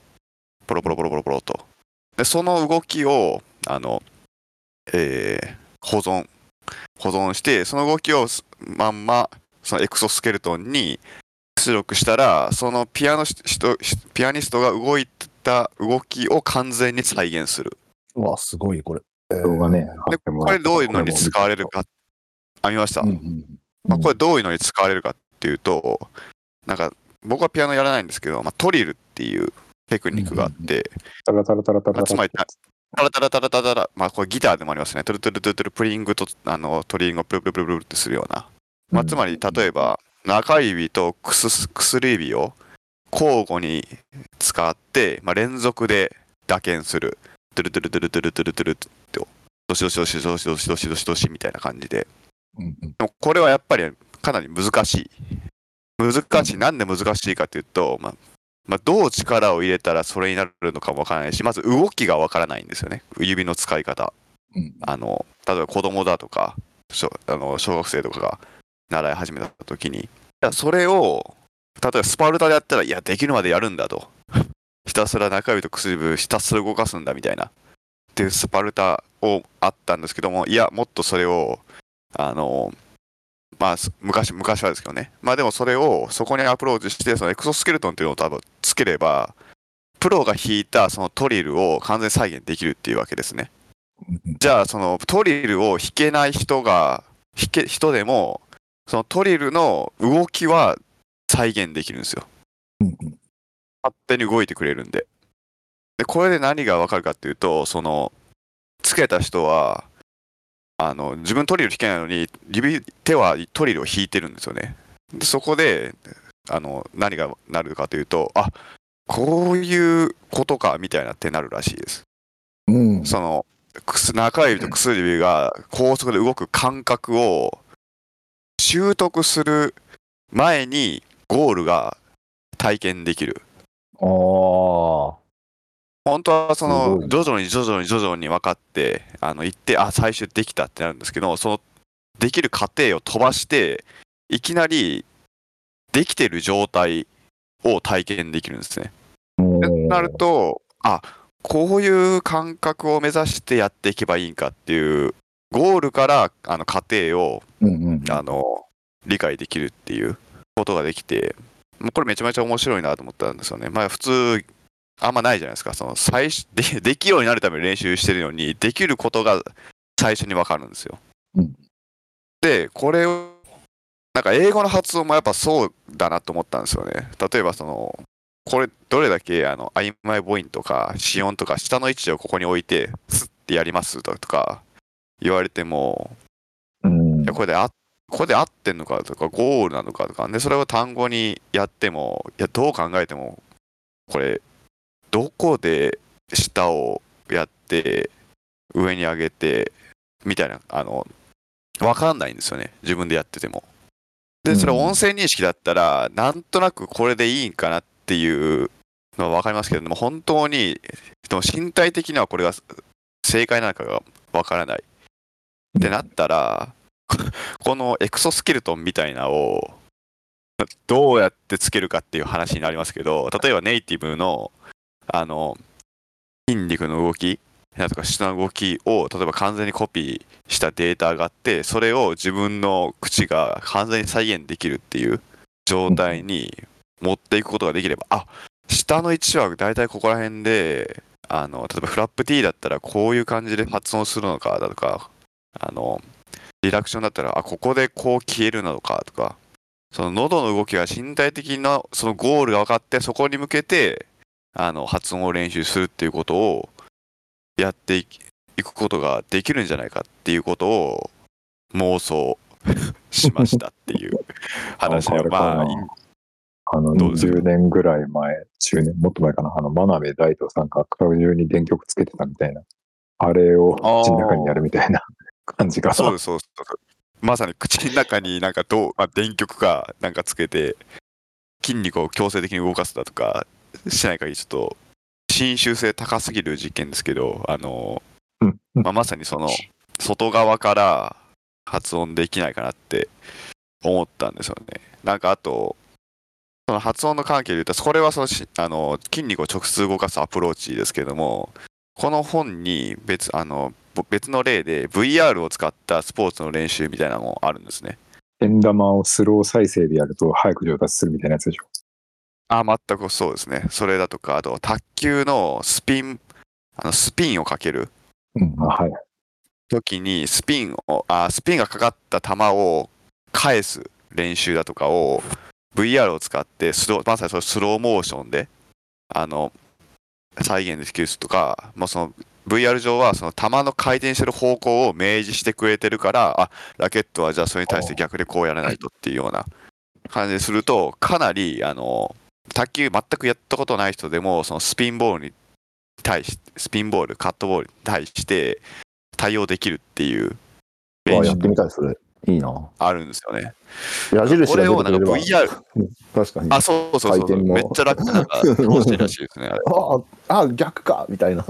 ポロポロポロポロポロと。で、その動きを、あの、えー保存、保存して、その動きをすまんま、そのエクソスケルトンに出力したら、そのピアノし人ピアニストが動いた動きを完全に再現する。うわ、すごい、これ。動画ね。でこれどういうのに使われるか、あ、見ました。うんうんまあ、これどういうのに使われるかっていうと、なんか僕はピアノやらないんですけど、まあ、トリルっていうテクニックがあって、タラタラタラタラ。つまりタラタラタラタラタラ、まあこれギターでもありますね。トゥルトゥルトゥルトゥルプリングとあのトリングをプルプルプルプルってするような。まあ、つまり例えば中指と薬指を交互に使って、まあ、連続で打鍵する。トゥルトゥルトゥルトゥルトゥルトゥルと、どしどしどしどしどしどしどしどしみたいな感じで。うんうんこれはやっぱりかなり難しい。難しい。なんで難しいかというと、まあ、まあ、どう力を入れたらそれになるのかもわからないし、まず動きがわからないんですよね。指の使い方。うんあの、例えば子供だとか、小あの小学生とかが習い始めた時に、それを、例えばスパルタでやったら、いや、できるまでやるんだと。ひたすら中指と薬指をひたすら動かすんだみたいな。っていうスパルタをあったんですけども、いや、もっとそれを、あの、まあ、す昔、昔はですけどね。まあでもそれを、そこにアプローチして、そのエクソスケルトンっていうのを多分つければ、プロが弾いたそのトリルを完全再現できるっていうわけですね。じゃあ、そのトリルを弾けない人が、弾け、人でも、そのトリルの動きは再現できるんですよ。勝手に動いてくれるんで。で、これで何がわかるかっていうと、その、つけた人は、あの、自分トリル弾けないのに、指、手はトリルを弾いてるんですよね。でそこで、あの、何がなるかというと、あ、こういうことか、みたいなってなるらしいです。うんその、中指と薬指が高速で動く感覚を習得する前にゴールが体験できる。ああ。本当はそのい徐々に徐々に徐々に分かってあの行ってあ最終できたってなるんですけどそのできる過程を飛ばしていきなりできてる状態を体験できるんですね。ってなるとあこういう感覚を目指してやっていけばいいんかっていうゴールからあの過程をうんうん。あの理解できるっていうことができてもうこれめちゃめちゃ面白いなと思ったんですよね。まあ普通あんまないじゃないですか。その最初でできるようになるために練習してるのにできることが最初に分かるんですよ。うんでこれをなんか英語の発音もやっぱそうだなと思ったんですよね。例えばそのこれどれだけあの曖昧母音とか子音とか下の位置をここに置いてスッてやりますとか言われてもうんいやこれであこれで合ってんのかとかゴールなのかとかでそれを単語にやってもいやどう考えてもこれどこで下をやって上に上げてみたいなあの分かんないんですよね。自分でやってても。でそれうん音声認識だったらなんとなくこれでいいんかなっていうのは分かりますけれども本当にでも身体的にはこれが正解なのかが分からない。ってなったらこのエクソスケルトンみたいなのをどうやってつけるかっていう話になりますけど例えばネイティブのあの筋肉の動きなんとか下の動きを例えば完全にコピーしたデータがあってそれを自分の口が完全に再現できるっていう状態に持っていくことができればあ下の位置は大体ここら辺であの例えばフラップ T だったらこういう感じで発音するのかだとかあのリラクションだったらあここでこう消えるのかとかその喉の動きが身体的なそのゴールが分かってそこに向けてあの発音を練習するっていうことをやっていくことができるんじゃないかっていうことを妄想しましたっていう話でまああの、どうですか10年ぐらい前、10年、もっと前かな、あの、真鍋大斗さんがクラブ中に電極つけてたみたいな、あれを口の中にやるみたいな 感じが。そうです。そうです。まさに口の中になんかどう、まあ、電極かなんかつけて筋肉を強制的に動かすだとかしない限りちょっと侵襲性高すぎる実験ですけどあの、うんうんまあ、まさにその外側から発音できないかなって思ったんですよねなんかあとその発音の関係で言うとこれはそのしあの筋肉を直接動かすアプローチですけどもこの本に別あのぼ別の例で VR を使ったスポーツの練習みたいなのもあるんですね。円玉をスロー再生でやると早く上達するみたいなやつでしょ。あ、全くそうですね。それだとか、あと、卓球のスピン、あのスピンをかけるうんあはい。時に、スピンを、あ、スピンがかかった球を返す練習だとかを、VR を使ってスロー、まさにそのスローモーションで、あの、再現できるとか、もうその VR 上はその球の回転してる方向を明示してくれてるから、あ、ラケットはじゃあそれに対して逆でこうやらないとっていうような感じですると、かなり、あの、卓球全くやったことない人でも、そのスピンボールに対しスピンボール、カットボールに対して対応できるっていう練習あやってみたい、それ。いいな。あるんですよね。矢印がこれをなんか VR、確かに。あ、そうそうそうめっちゃ楽なんか、らしいですね。あれああ、逆かみたいな。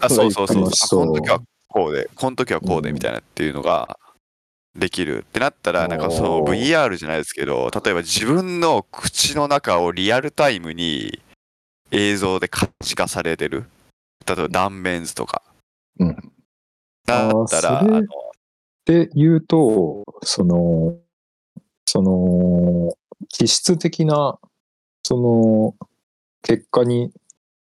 あ、そうそうそう。あこの時はこうで、この時はこうでみたいなっていうのができるってなったら、なんかその VR じゃないですけど、例えば自分の口の中をリアルタイムに映像で可視化されてる。例えば断面図とか。うんだったら、あので言うと、その、その、気質的な、その、結果に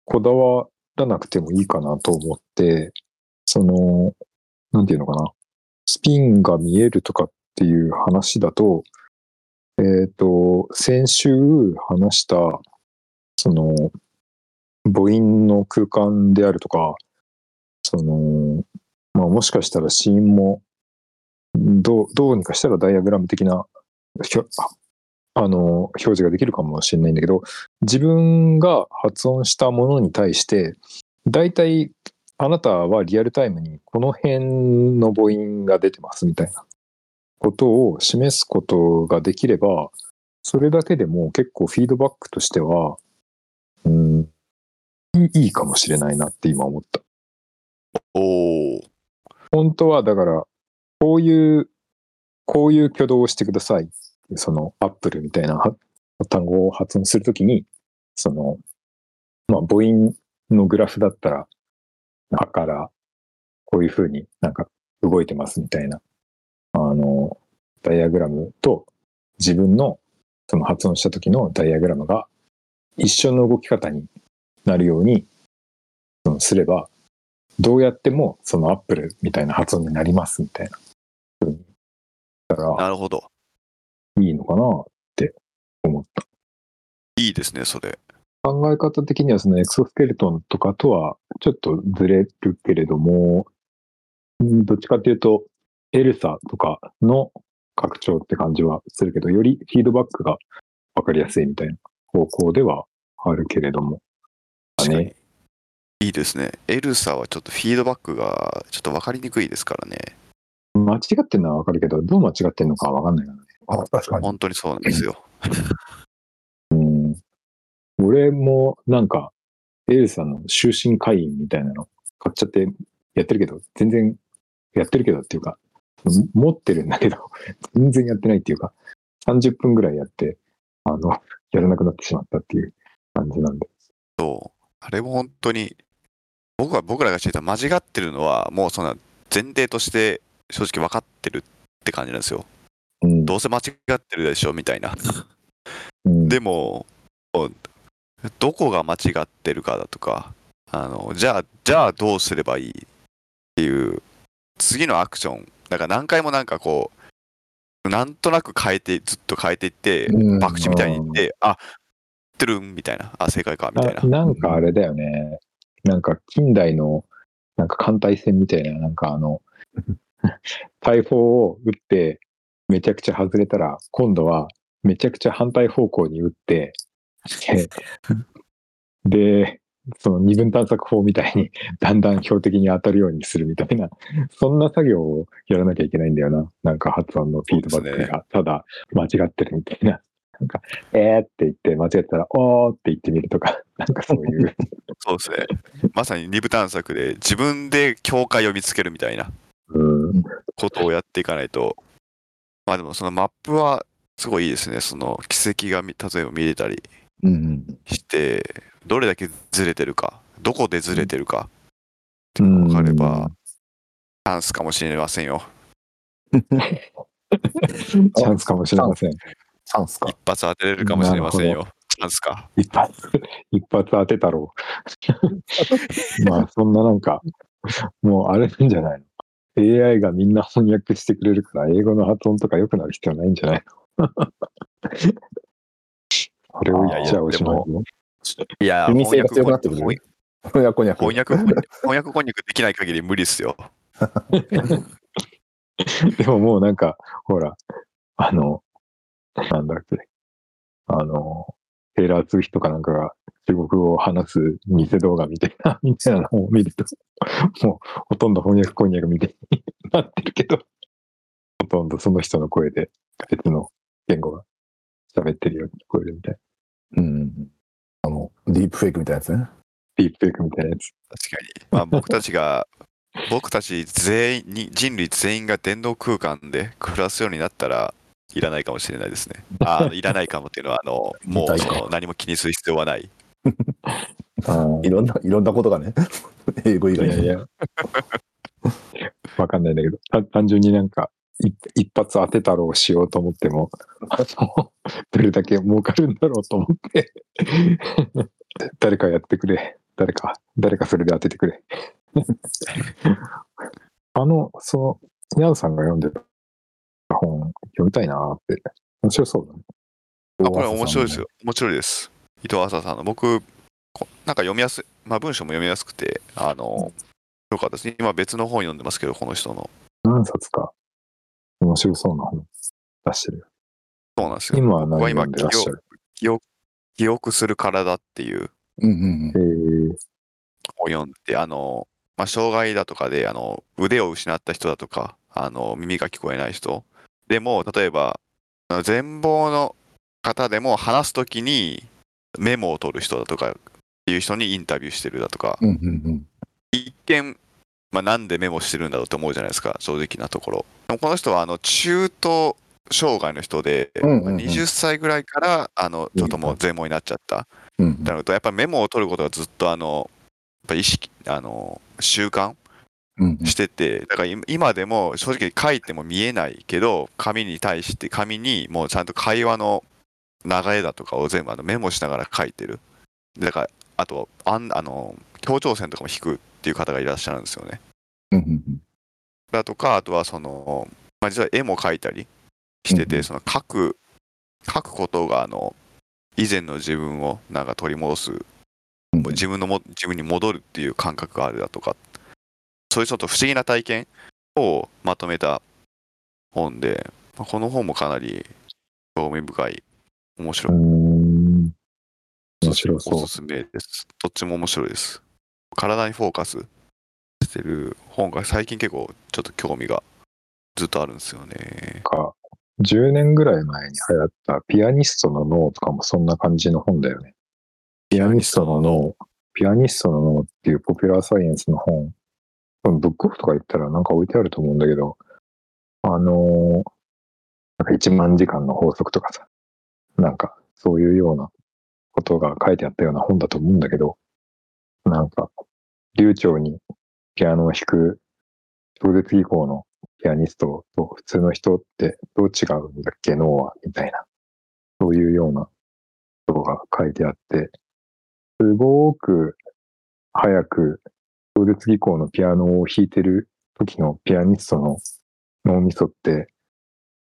こだわらなくてもいいかなと思って、その、なんていうのかな、スピンが見えるとかっていう話だと、えっ、と、先週話した、その、母音の空間であるとか、その、まあもしかしたら子音もどう、どうにかしたらダイアグラム的な、あの、表示ができるかもしれないんだけど、自分が発音したものに対して、大体、あなたはリアルタイムにこの辺の母音が出てますみたいなことを示すことができれば、それだけでも結構フィードバックとしては、うん、いいかもしれないなって今思った。おー本当はだから、こういう、こういう挙動をしてください。その、アップルみたいなは単語を発音するときに、その、まあ、母音のグラフだったら、あから、こういうふうになんか動いてますみたいな、あの、ダイアグラムと自分のその発音した時のダイアグラムが一緒の動き方になるように、すれば、どうやってもそのアップルみたいな発音になりますみたいな。だから、なるほど。いいのかなって思った。いいですね、それ。考え方的にはそのエクソスケルトンとかとはちょっとずれるけれども、うんどっちかっていうと、エルサとかの拡張って感じはするけど、よりフィードバックがわかりやすいみたいな方向ではあるけれども。確かにね。いいですね。エルサはちょっとフィードバックがちょっと分かりにくいですからね。間違ってるのはわかるけど、どう間違ってるのかはわかんないからね。あ、確かに。本当にそうなんですよ。うん。俺もなんか、エルサの終身会員みたいなの買っちゃってやってるけど、全然やってるけどっていうか、持ってるんだけど、全然やってないっていうか、30分ぐらいやって、あの、やらなくなってしまったっていう感じなんで。そう。あれも本当に、僕は僕らが知った間違ってるのは、もうそんな前提として正直分かってるって感じなんですよ。うん。どうせ間違ってるでしょみたいな。うん、でも、どこが間違ってるかだとか、あのじゃあ、じゃあどうすればいいっていう、次のアクション、だから何回もなんかこう、なんとなく変えて、ずっと変えていって、うん博打みたいに言って、あ、ってるんみたいな、あ、正解か、みたいなあ。なんかあれだよね。なんか近代の、なんか艦隊戦みたいな、なんかあの、大砲を撃って、めちゃくちゃ外れたら、今度はめちゃくちゃ反対方向に撃って、で、でその二分探索法みたいに、だんだん標的に当たるようにするみたいな、そんな作業をやらなきゃいけないんだよな。なんか発音のフィードバックが、ただ間違ってるみたいな。なんか、えーって言って、間違ってたら、おーって言ってみるとか、なんかそういう。そうですね。まさに二部探索で自分で境界を見つけるみたいなうん。ことをやっていかないと。まあでもそのマップはすごいいいですね。その軌跡がみ例えば見れたり。して、どれだけずれてるか、どこでずれてるかっていうのが分かれば、チャンスかもしれませんよ。チャンスかもしれません。チャンスか一。発当てれるかもしれませんよ。チャンスか。一発、一発当てたろう。まあ、そんななんか、もうあれなんじゃないの ?AI がみんな翻訳してくれるから、英語の発音とか良くなる必要ないんじゃないの？それを言っちゃおしまいよ。いや、耳性が強くなってくる翻こにゃこにゃ翻訳、翻訳翻訳こんにゃくできない限り無理っすよ。でももうなんか、ほら、あの、なんだっけ、あの、テイラー・ツーヒとかなんかが中国語を話す偽動画みたいな、みたいなのを見ると、もうほとんど翻訳こんにゃくみたいになってるけど、ほとんどその人の声で別の言語が喋ってるように聞こえるみたいな。うん。あの、ディープフェイクみたいなやつね。ディープフェイクみたいなやつ。確かに。まあ僕たちが、僕たち全員に、人類全員が電動空間で暮らすようになったら、いらないかもしれないですね。あいらないかもっていうのは、あの、もうその何も気にする必要はない。あいろんな、いろんなことがね。英語以外に。いやいや。わかんないんだけど、た単純になんか、い一発当てたろうしようと思っても、どれだけ儲かるんだろうと思って、誰かやってくれ。誰か、誰かそれで当ててくれ。あの、その、ヤンさんが読んでた本、読みたいなーって。面白そうだね。あこれ面白いですよ。面白いです。伊藤浅さんの。僕、こなんか読みやすい、まあ文章も読みやすくて、あの、よかったですね。今別の本読んでますけど、この人の。何冊か、面白そうな本出してるよ。そうなんですよ。今は何読んでらっしゃる記憶記憶する体っていううんうんえうん。ー、を読んで、あの、まあ、障害だとかで、あの、腕を失った人だとか、あの、耳が聞こえない人。でも、例えば、あの全盲の方でも話すときにメモを取る人だとかっていう人にインタビューしてるだとか、うんうんうん。一見、まあ、なんでメモしてるんだろうって思うじゃないですか、正直なところ。この人は、あの、中等障害の人で、うんうんうん20歳ぐらいから、あの、ちょっともう全盲になっちゃった。うんうんなると、やっぱメモを取ることがずっとあの、やっぱ意識、あの、習慣してて、だから今今でも正直書いても見えないけど、紙に対して、紙にもうちゃんと会話の流れだとかを全部あのメモしながら書いてる。だから、あと、あんあの、協調線とかも引くっていう方がいらっしゃるんですよね。だとか、あとはその、まあ、実は絵も描いたりしてて、その書く、書くことが、あの、以前の自分をなんか取り戻すうん。自分のも自分に戻るっていう感覚があるだとかそういうちょっと不思議な体験をまとめた本でまあこの本もかなり興味深い面白い、ん。面白そう。おすすめです。どっちも面白いです体にフォーカスしてる本が最近結構ちょっと興味がずっとあるんですよねか、10年ぐらい前に流行ったピアニストの脳とかもそんな感じの本だよね。ピアニストの脳、ピアニストの脳っていうポピュラーサイエンスの本。ブックオフとか行ったらなんか置いてあると思うんだけど、あのーなんか1万時間の法則とかさ、なんかそういうようなことが書いてあったような本だと思うんだけど、なんか流暢にピアノを弾く超絶技巧のピアニストと普通の人ってどう違うんだっけ？脳はみたいな、そういうようなことが書いてあって、すごく早く超絶技巧のピアノを弾いてる時のピアニストの脳みそって、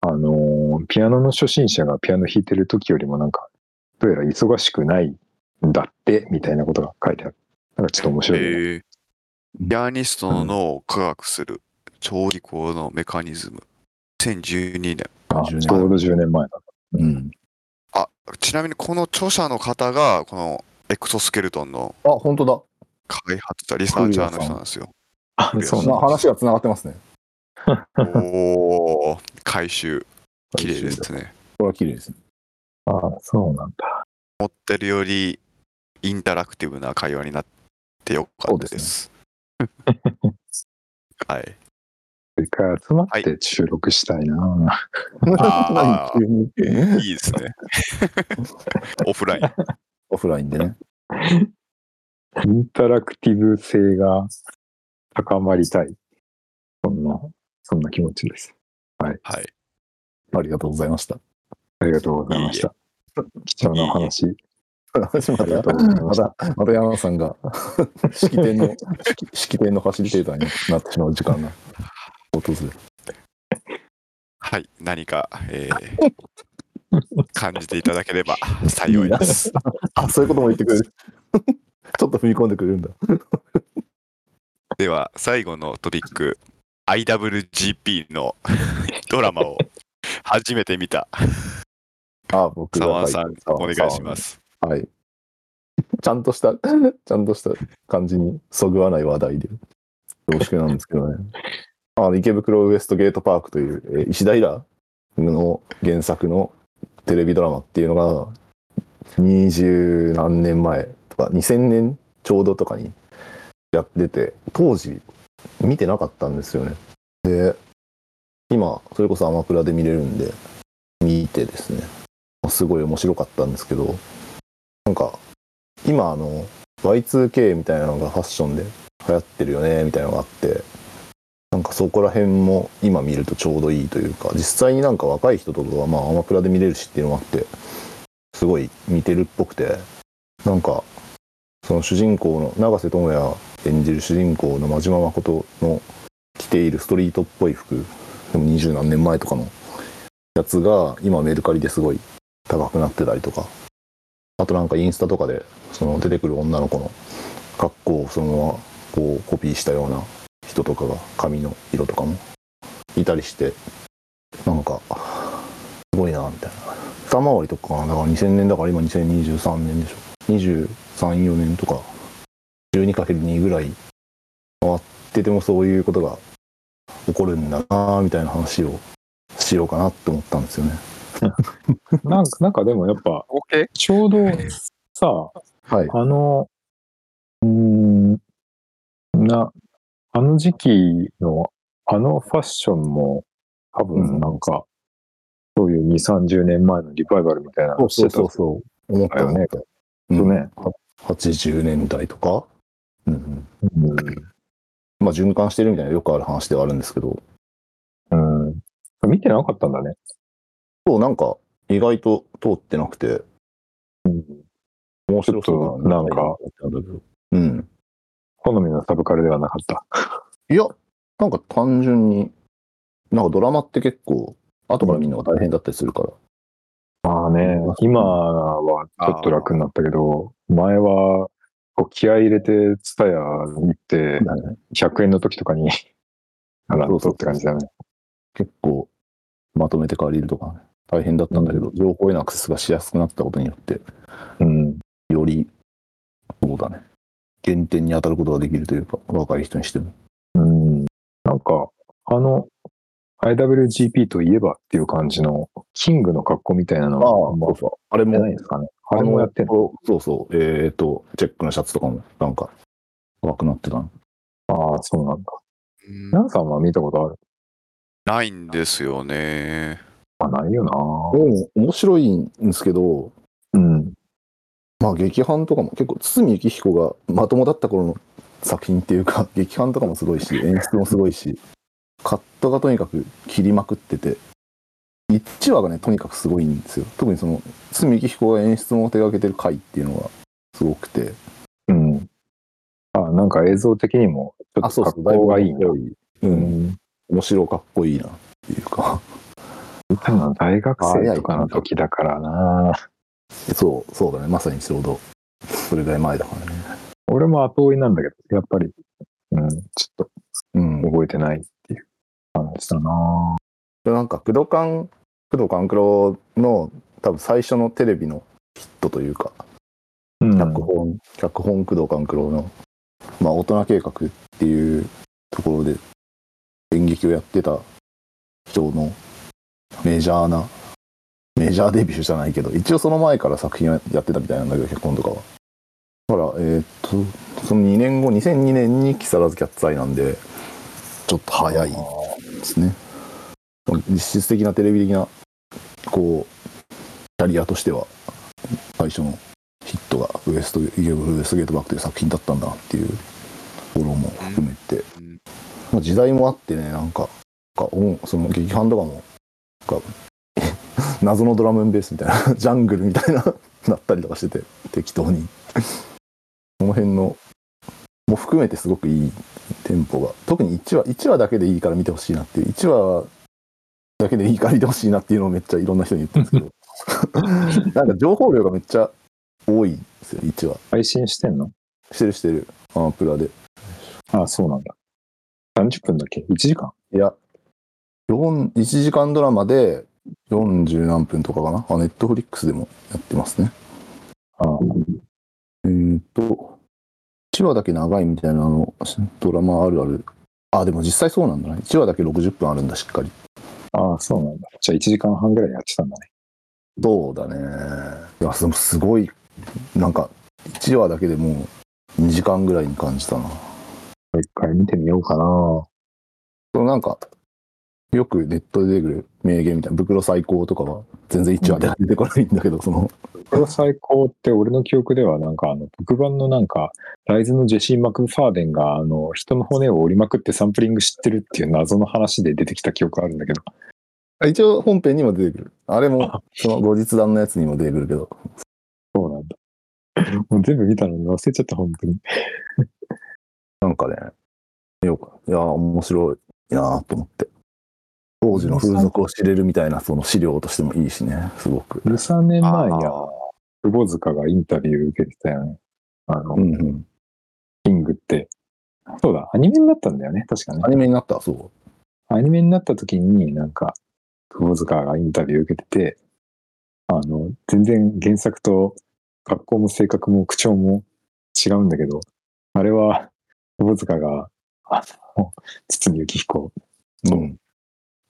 あのーピアノの初心者がピアノ弾いてる時よりもなんか、どうやら忙しくないんだって、みたいなことが書いてある。なんかちょっと面白いよね、えーピアニストの脳を科学する超技巧のメカニズム2012年あ10年ちょうど10年前だ。うん。あちなみにこの著者の方がこのエクソスケルトンのあ、本当だ。開発者リサーチャーの人なんですよ。あ、そうな話が繋がってますね。おお回収綺麗ですね。これは綺麗ですね。あそうなんだ。思ってるよりインタラクティブな会話になってよかったです。はい。一回集まって収録したいな、あー何急にいいですね。オフライン。オフラインでね。インタラクティブ性が高まりたい。そんな、そんな気持ちです。はい。ありがとうございました。ありがとうございました。貴重なお話。話また、ありがとうございまたた、また山野さんが式典の、式式典のファシリテーターになってしまう時間が訪れる。はい、何か、えー感じていただければ幸いです。あ、そういうことも言ってくれる。ちょっと踏み込んでくれるんだ。では、最後のトピック、IWGP のドラマを初めて見たあ、僕が沢さん、お願いします。はい。ちゃんとした、ちゃんとした感じにそぐわない話題で恐縮なんですけどね。あの池袋ウエストゲートパークという、えー石平の原作のテレビドラマっていうのが、二十何年前とか、2000年ちょうどとかにやってて、当時見てなかったんですよね。で、今、それこそアマプラで見れるんで、見てですね、すごい面白かったんですけど、なんか、今あの、Y2K みたいなのがファッションで流行ってるよね、みたいなのがあって、なんかそこら辺も今見るとちょうどいいというか、実際になんか若い人とかはまあアマプラで見れるしっていうのもあって、すごい似てるっぽくて、なんか、その主人公の永瀬智也演じる主人公の真島誠の着ているストリートっぽい服、でも二十何年前とかのやつが今メルカリですごい高くなってたりとか、あとなんかインスタとかでその出てくる女の子の格好をそのままこうコピーしたような人とかが髪の色とかも。いたりしてなんかすごいなみたいな二回りとかだから2000年だから今2023年でしょ。234年とか 12×2 ぐらい回っててもそういうことが起こるんだなみたいな話をしようかなって思ったんですよね。なんか、なんかでもやっぱ?ちょうどさ、はいあの、うーん、な、あの時期の、あのファッションも、多分なんか、そういう2、30年前のリバイバルみたいなのしてたそう思ったよね。うんね。80年代とか、うんうん。まあ循環してるみたいなよくある話ではあるんですけどうん。見てなかったんだね。そうなんか意外と通ってなくて。うん。面白そうだちょっとなんか。うん。好みのサブカルではなかった。いやなんか単純になんかドラマって結構後から見るのが大変だったりするから、まあね、今はちょっと楽になったけど、前は、こう気合い入れて、ツタヤ行って、100円の時とかに、あら、そう って感じだよね。結構まとめて借りるとかね大変だったんだけど、情報へのアクセスがしやすくなったことによってうん。よりそうだね原点に当たることができるというか若い人にしてもうん。なんか、あの、IWGP といえばっていう感じの、キングの格好みたいなのは、そうそうあれもないですかね。あれもやってんの？のそうそう。えっ、と、チェックのシャツとかも、なんか、高くなってたの。ああ、そうなんだ。うんナンさんは見たことある？ないんですよね。まあ、ないよなもう、面白いんですけど、うん。まあ、劇伴とかも、結構、堤幸彦がまともだった頃の作品っていうか、劇伴とかもすごいし、演出もすごいし、カットがとにかく切りまくってて、1話がね、とにかくすごいんですよ。特にその、堤幸彦が演出も手掛けてる回っていうのがすごくて、うん。あなんか映像的にも、ちょっと格好がいい。うん。面白かっこいいなたのは大学生とかの時だからなそう、そうだね。まさにちょうど、それぐらい前だからね。俺も後追いなんだけど、やっぱり、うん、ちょっとうん。覚えてないっていう感じだななんか、工藤館、工藤官九郎の多分最初のテレビのヒットというか、うん。脚本、脚本工藤官九郎の、まあ、大人計画っていうところで演劇をやってた人のメジャーな、メジャーデビューじゃないけど、一応その前から作品はやってたみたいなんだけど、結婚とかは。だから、えーっと、その2年後、2002年に木更津キャッツアイなんで、ちょっと早いですね。実質的なテレビ的な、こう、キャリアとしては、最初のヒットがウエストゲウエストゲートバックという作品だったんだなっていうところも含めて、うんまあ時代もあってねなんかその劇伴とかもか 謎のドラムンベースみたいな、ジャングルみたいな、なったりとかしてて、適当に。この辺の、も含めてすごくいいテンポが。特に1話、1話だけでいいから見てほしいなっていう、1話だけでいいから見てほしいなっていうのをめっちゃいろんな人に言ってるんですけど、なんか情報量がめっちゃ多いんですよ、1話。配信してんの？してるしてる、アマプラで。ああ、そうなんだ。30分だっけ ?1 時間？いや、4 1時間ドラマで40何分とかかな？あ、ネットフリックスでもやってますね。ああ、えーっと、1話だけ長いみたいなあのドラマあるある。あ、でも実際そうなんだな。1話だけ60分あるんだ、しっかり。ああ、そうなんだ。じゃあ1時間半ぐらいやってたんだね。そうだね。いや、すごい、なんか、1話だけでもう2時間ぐらいに感じたな。一回見てみようかな。そのなんか、よくネットで出てくる名言みたいな、袋最高とかは全然1話では出てこないんだけど、その、これ最高って俺の記憶ではなんかあの特番のなんかライズのジェシー・マクファーデンがあの人の骨を折りまくってサンプリング知ってるっていう謎の話で出てきた記憶あるんだけど。一応本編にも出てくる。あれも、その後日談のやつにも出てくるけど、そうなんだ。もう全部見たのに忘れちゃった、本当に。なんかね、よく、いや、面白いなと思って。当時の風俗を知れるみたいなその資料としてもいいしね、すごく。13年前にあは、窪塚がインタビュー受けてたよね。あの、うんうん。キングって。そうだ、アニメになったんだよね、確かねア。ニメになった、そアニメになった時になんか、窪塚がインタビュー受けてて、あの、全然原作と学校も性格も口調も違うんだけど、あれは、窪塚が、あの、堤幸彦うん。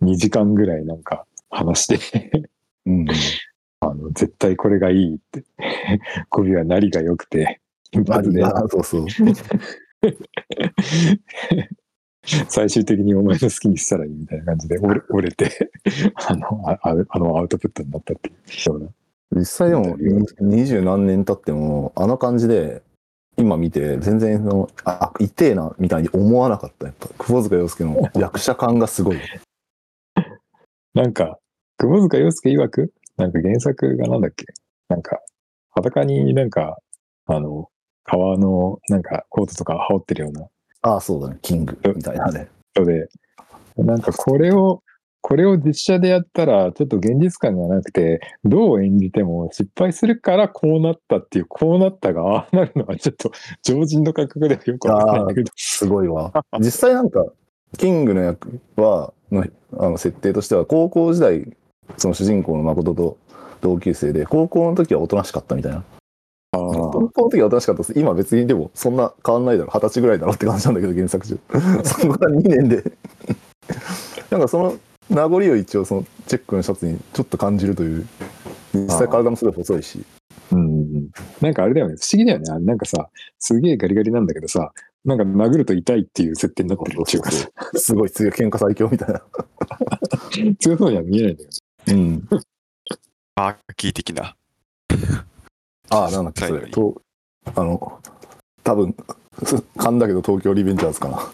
2時間ぐらいなんか話して、うん。あの、絶対これがいいって。語尾はなりが良くて、金髪で、あそうそう。最終的にお前の好きにしたらいいみたいな感じで折れて、あの、あああのアウトプットになったっていうような。実際でも、二十何年経っても、あの感じで、今見て、全然その、あ、痛えな、みたいに思わなかった。やっぱ、窪塚洋介の役者感がすごい。なんか、窪塚洋介曰く、なんか原作がなんだっけ？なんか、裸になんか、あの、革のなんかコートとか羽織ってるようなああ、そうだね、キング、みたいなね。人で、なんかこれを、これを実写でやったら、ちょっと現実感がなくて、どう演じても失敗するからこうなったっていう、こうなったが、ああなるのはちょっと常人の感覚ではよくわかんないけど。すごいわ。実際なんか、キングの役は、のあの設定としては、高校時代、その主人公の誠と同級生で、高校の時はおとなしかったみたいな。あ高校の時はおとなしかったです。今別にでも、そんな変わんないだろ。二十歳ぐらいだろって感じなんだけど、原作中。そこから2年で。なんかその名残を一応そのチェックのシャツにちょっと感じるという。実際体もすごい細いし。うん。なんかあれだよね。不思議だよね。あなんかさ、すげえガリガリなんだけどさ、なんか殴ると痛いっていう設定になってるっていうかさ、すごい強い喧嘩最強みたいな。強そうには見えないんだよね。うん。マーキー的な。ああ、なんだっけ、それ。とあの、多分、す噛んだけど東京リベンジャーズかな。あ、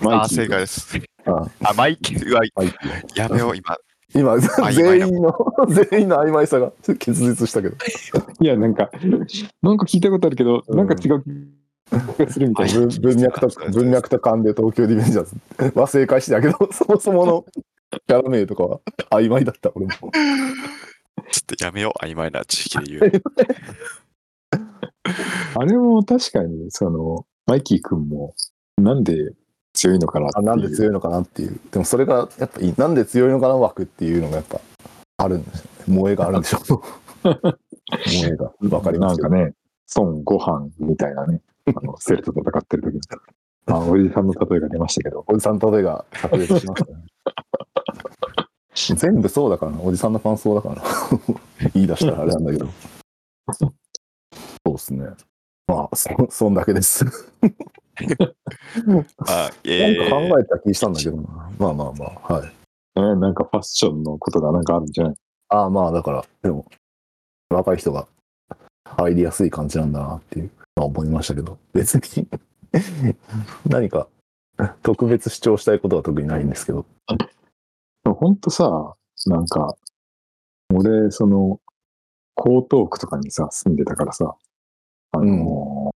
マイキー正解です。ああ、マイキー、うわ、はい、やめよう、今。今、全員の、全員の曖昧さが結実したけど。いや、なんか、なんか聞いたことあるけど、なんか違うするみたいな。文文脈と、文脈と勘で東京リベンジャーズは正解してたけど、そもそもの キャラ名とかは曖昧だった、俺も。ちょっとやめよう、曖昧な知識で言う。あれも確かに、その、マイキー君も、なんで強いのかなっていう。あなんで強いのかなっていう。でもそれが、やっぱなんで強いのかな枠っていうのがやっぱあるんですよね。萌えがあるんでしょう。萌えが。わかりますよなんかね、孫悟飯みたいなね、あの、セルと戦ってる時に。あ、おじさんの例えが出ましたけど。おじさんの例えが炸裂しましたね。全部そうだからな。おじさんの感想だからな。言い出したらあれなんだけど。そうですね。まあ、そ、そんだけです。あ、なんえー、か考えた気したんだけどな。まあまあまあ、はい。えーなんかファッションのことがなんかあるんじゃない？ああまあ、だから、でも、若い人が入りやすい感じなんだなっていうのは思いましたけど、別に 何か特別主張したいことは特にないんですけど。ほんとさ、なんか、俺、その、江東区とかにさ、住んでたからさ、あの、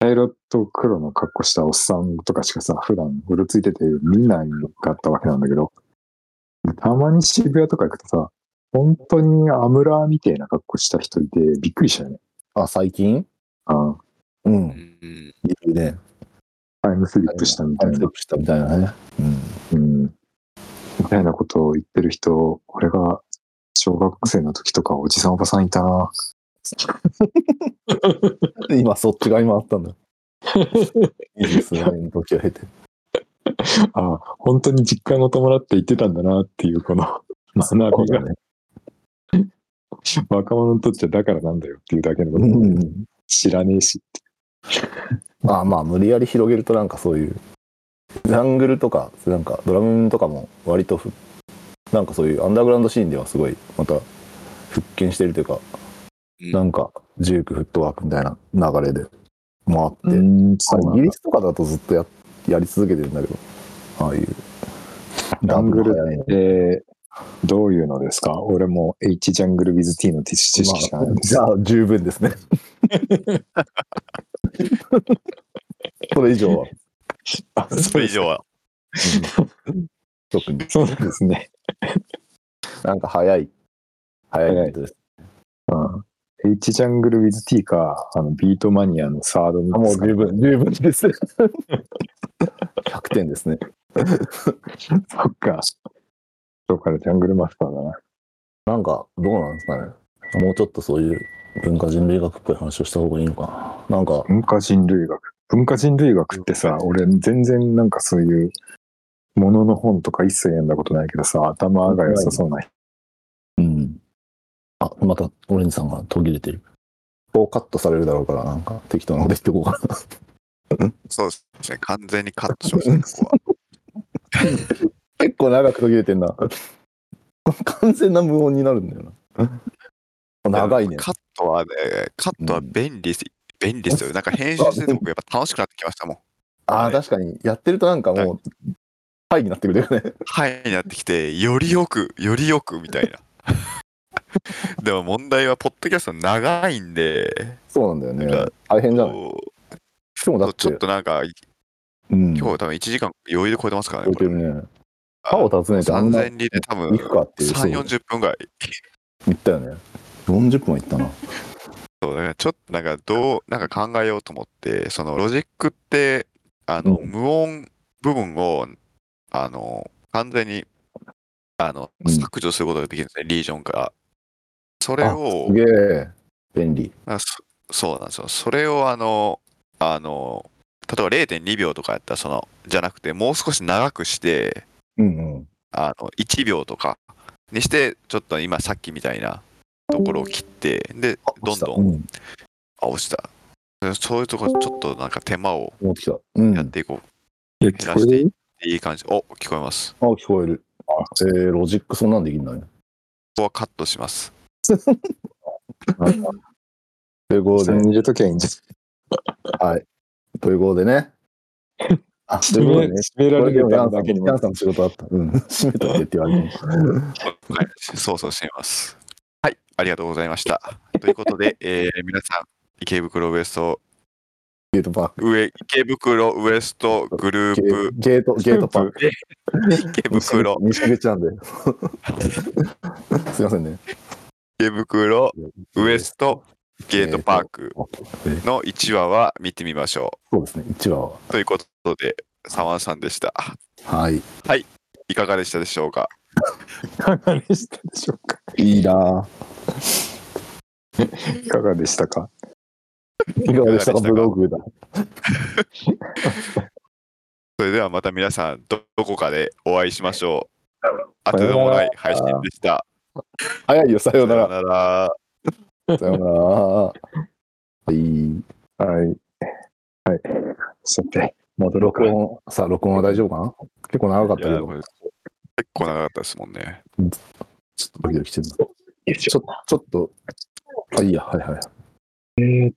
茶色と黒の格好したおっさんとかしかさ、普段うろついてて見ないかったわけなんだけど、たまに渋谷とか行くとさ、本当にアムラーみたいな格好した人いて、びっくりしたよね。あ、最近？あう。うんんうんいるね。タイムスリップしたみたいなタイムスリッ。プしたみたいなね。うん。うん。みたいなことを言ってる人、俺が小学生の時とかおじさんおばさんいたな。今、そっち側に回ったんだ。いいですね、時を経て。ああ、本当に実感を伴って言ってたんだなっていう、この学びが、ね。若者にとっちゃだからなんだよっていうだけのことうん。知らねえし。あまあ、無理やり広げるとなんかそういう、ジャングルとか、なんかドラムとかも割とふ、なんかそういうアンダーグラウンドシーンではすごい、また復権してるというか、うんなんか、ジュークフットワークみたいな流れで回って、ん、あイギリスとかだとずっとややり続けてるんだけど、ああいう。ジャングルダブル早いので、どういうのですか？俺も H ジャングル with T の知識しかないんです。じゃあ十分ですね。それ以上は。あそれ以上は。特に。そうなんですね。なんか早い。早いです。うん。H ジャングル with T か、あの、ビートマニアのサードミもう十分、十分です。100点ですね。そっか。そうからジャングルマスターだな。なんか、どうなんですかね。もうちょっとそういう文化人類学っぽい話をした方がいいのかな？なんか、文化人類学。文化人類学ってさ、俺全然なんかそういうものの本とか一切読んだことないけどさ、頭が良さそうな人。うん。あ、また、オレンジさんが途切れてる。こうカットされるだろうから、なんか適当なこと言ってこうかな。そうですね。完全にカットしましたね、ここは。結構長く途切れてんな。完全な無音になるんだよな。長いね。カットはね、カットは便利です。便利ですよ。なんか編集してて僕やっぱ楽しくなってきましたもん。ああ、確かに。やってるとなんかもう、はいになってくるよね。はいになってきて、よりよく、よりよくみたいな。でも問題は、ポッドキャスト長いんで、そうなんだよね。大変じゃない？こでもだって、うちょっとなんか、うん、今日多分1時間余裕で超えてますから超えね。これてるね。歯を訪ねてあんな3000里で多分行くかっていう。そう3、40分ぐらい。行ったよね。40分は行ったな。そうだからちょっとなんかどう、なんか考えようと思って、そのロジックって、あの、うん無音部分を、あの、完全に、あの、うん削除することができるんですね、リージョンから。それあをす、げえ。便利。あそそうなんですよ。それをあの、あの、例えば0.2秒とかやったら、その、じゃなくて、もう少し長くして、うんうん。あの、1秒とかにして、ちょっと今さっきみたいなところを切って、で、どんどん、うん。あ、落ちた。でそういうところちょっとなんか手間をやっていこう。え、減らしていいい感じ。お、聞こえます。聞こえる。えー、ロジックそんなんできんだね。ここはカットします。ということで、に入れときゃいいんじはい。ということでね。あ、ゃん。ということでね。締められるこれでもヤンさんだけにもヤンさんの仕事あった。うん。閉めとけって言われても。はい、そうそうしています。はい、ありがとうございました。ということで、えー皆さん、池袋ウエスト、ゲートパーク。上、池袋ウエストグルゲープ、ゲート、ゲートパーク。池袋、西口なんで。すいませんね。池袋ウエストゲートパークの1話は見てみましょそうですね。1話は。う。ということで、サワンさんでした。はい。いかがでしたでしょうか？いかがでしたでしょうか？いいな いかがでしたか？ぁいかがでしたか、ブログだ。それではまた皆さん、どどこかでお会いしましょう。あとでもない配信でした。早いよ、さようなら。さようなら。はい。はい。はい。さて、戻ろうか録。音、さあ、録音は大丈夫かな？結構長かったけど結構長かったですもんね。ちょっとドキドキしてるな。ちょ、ちょっと、あ、いいや、はいはい。えーっ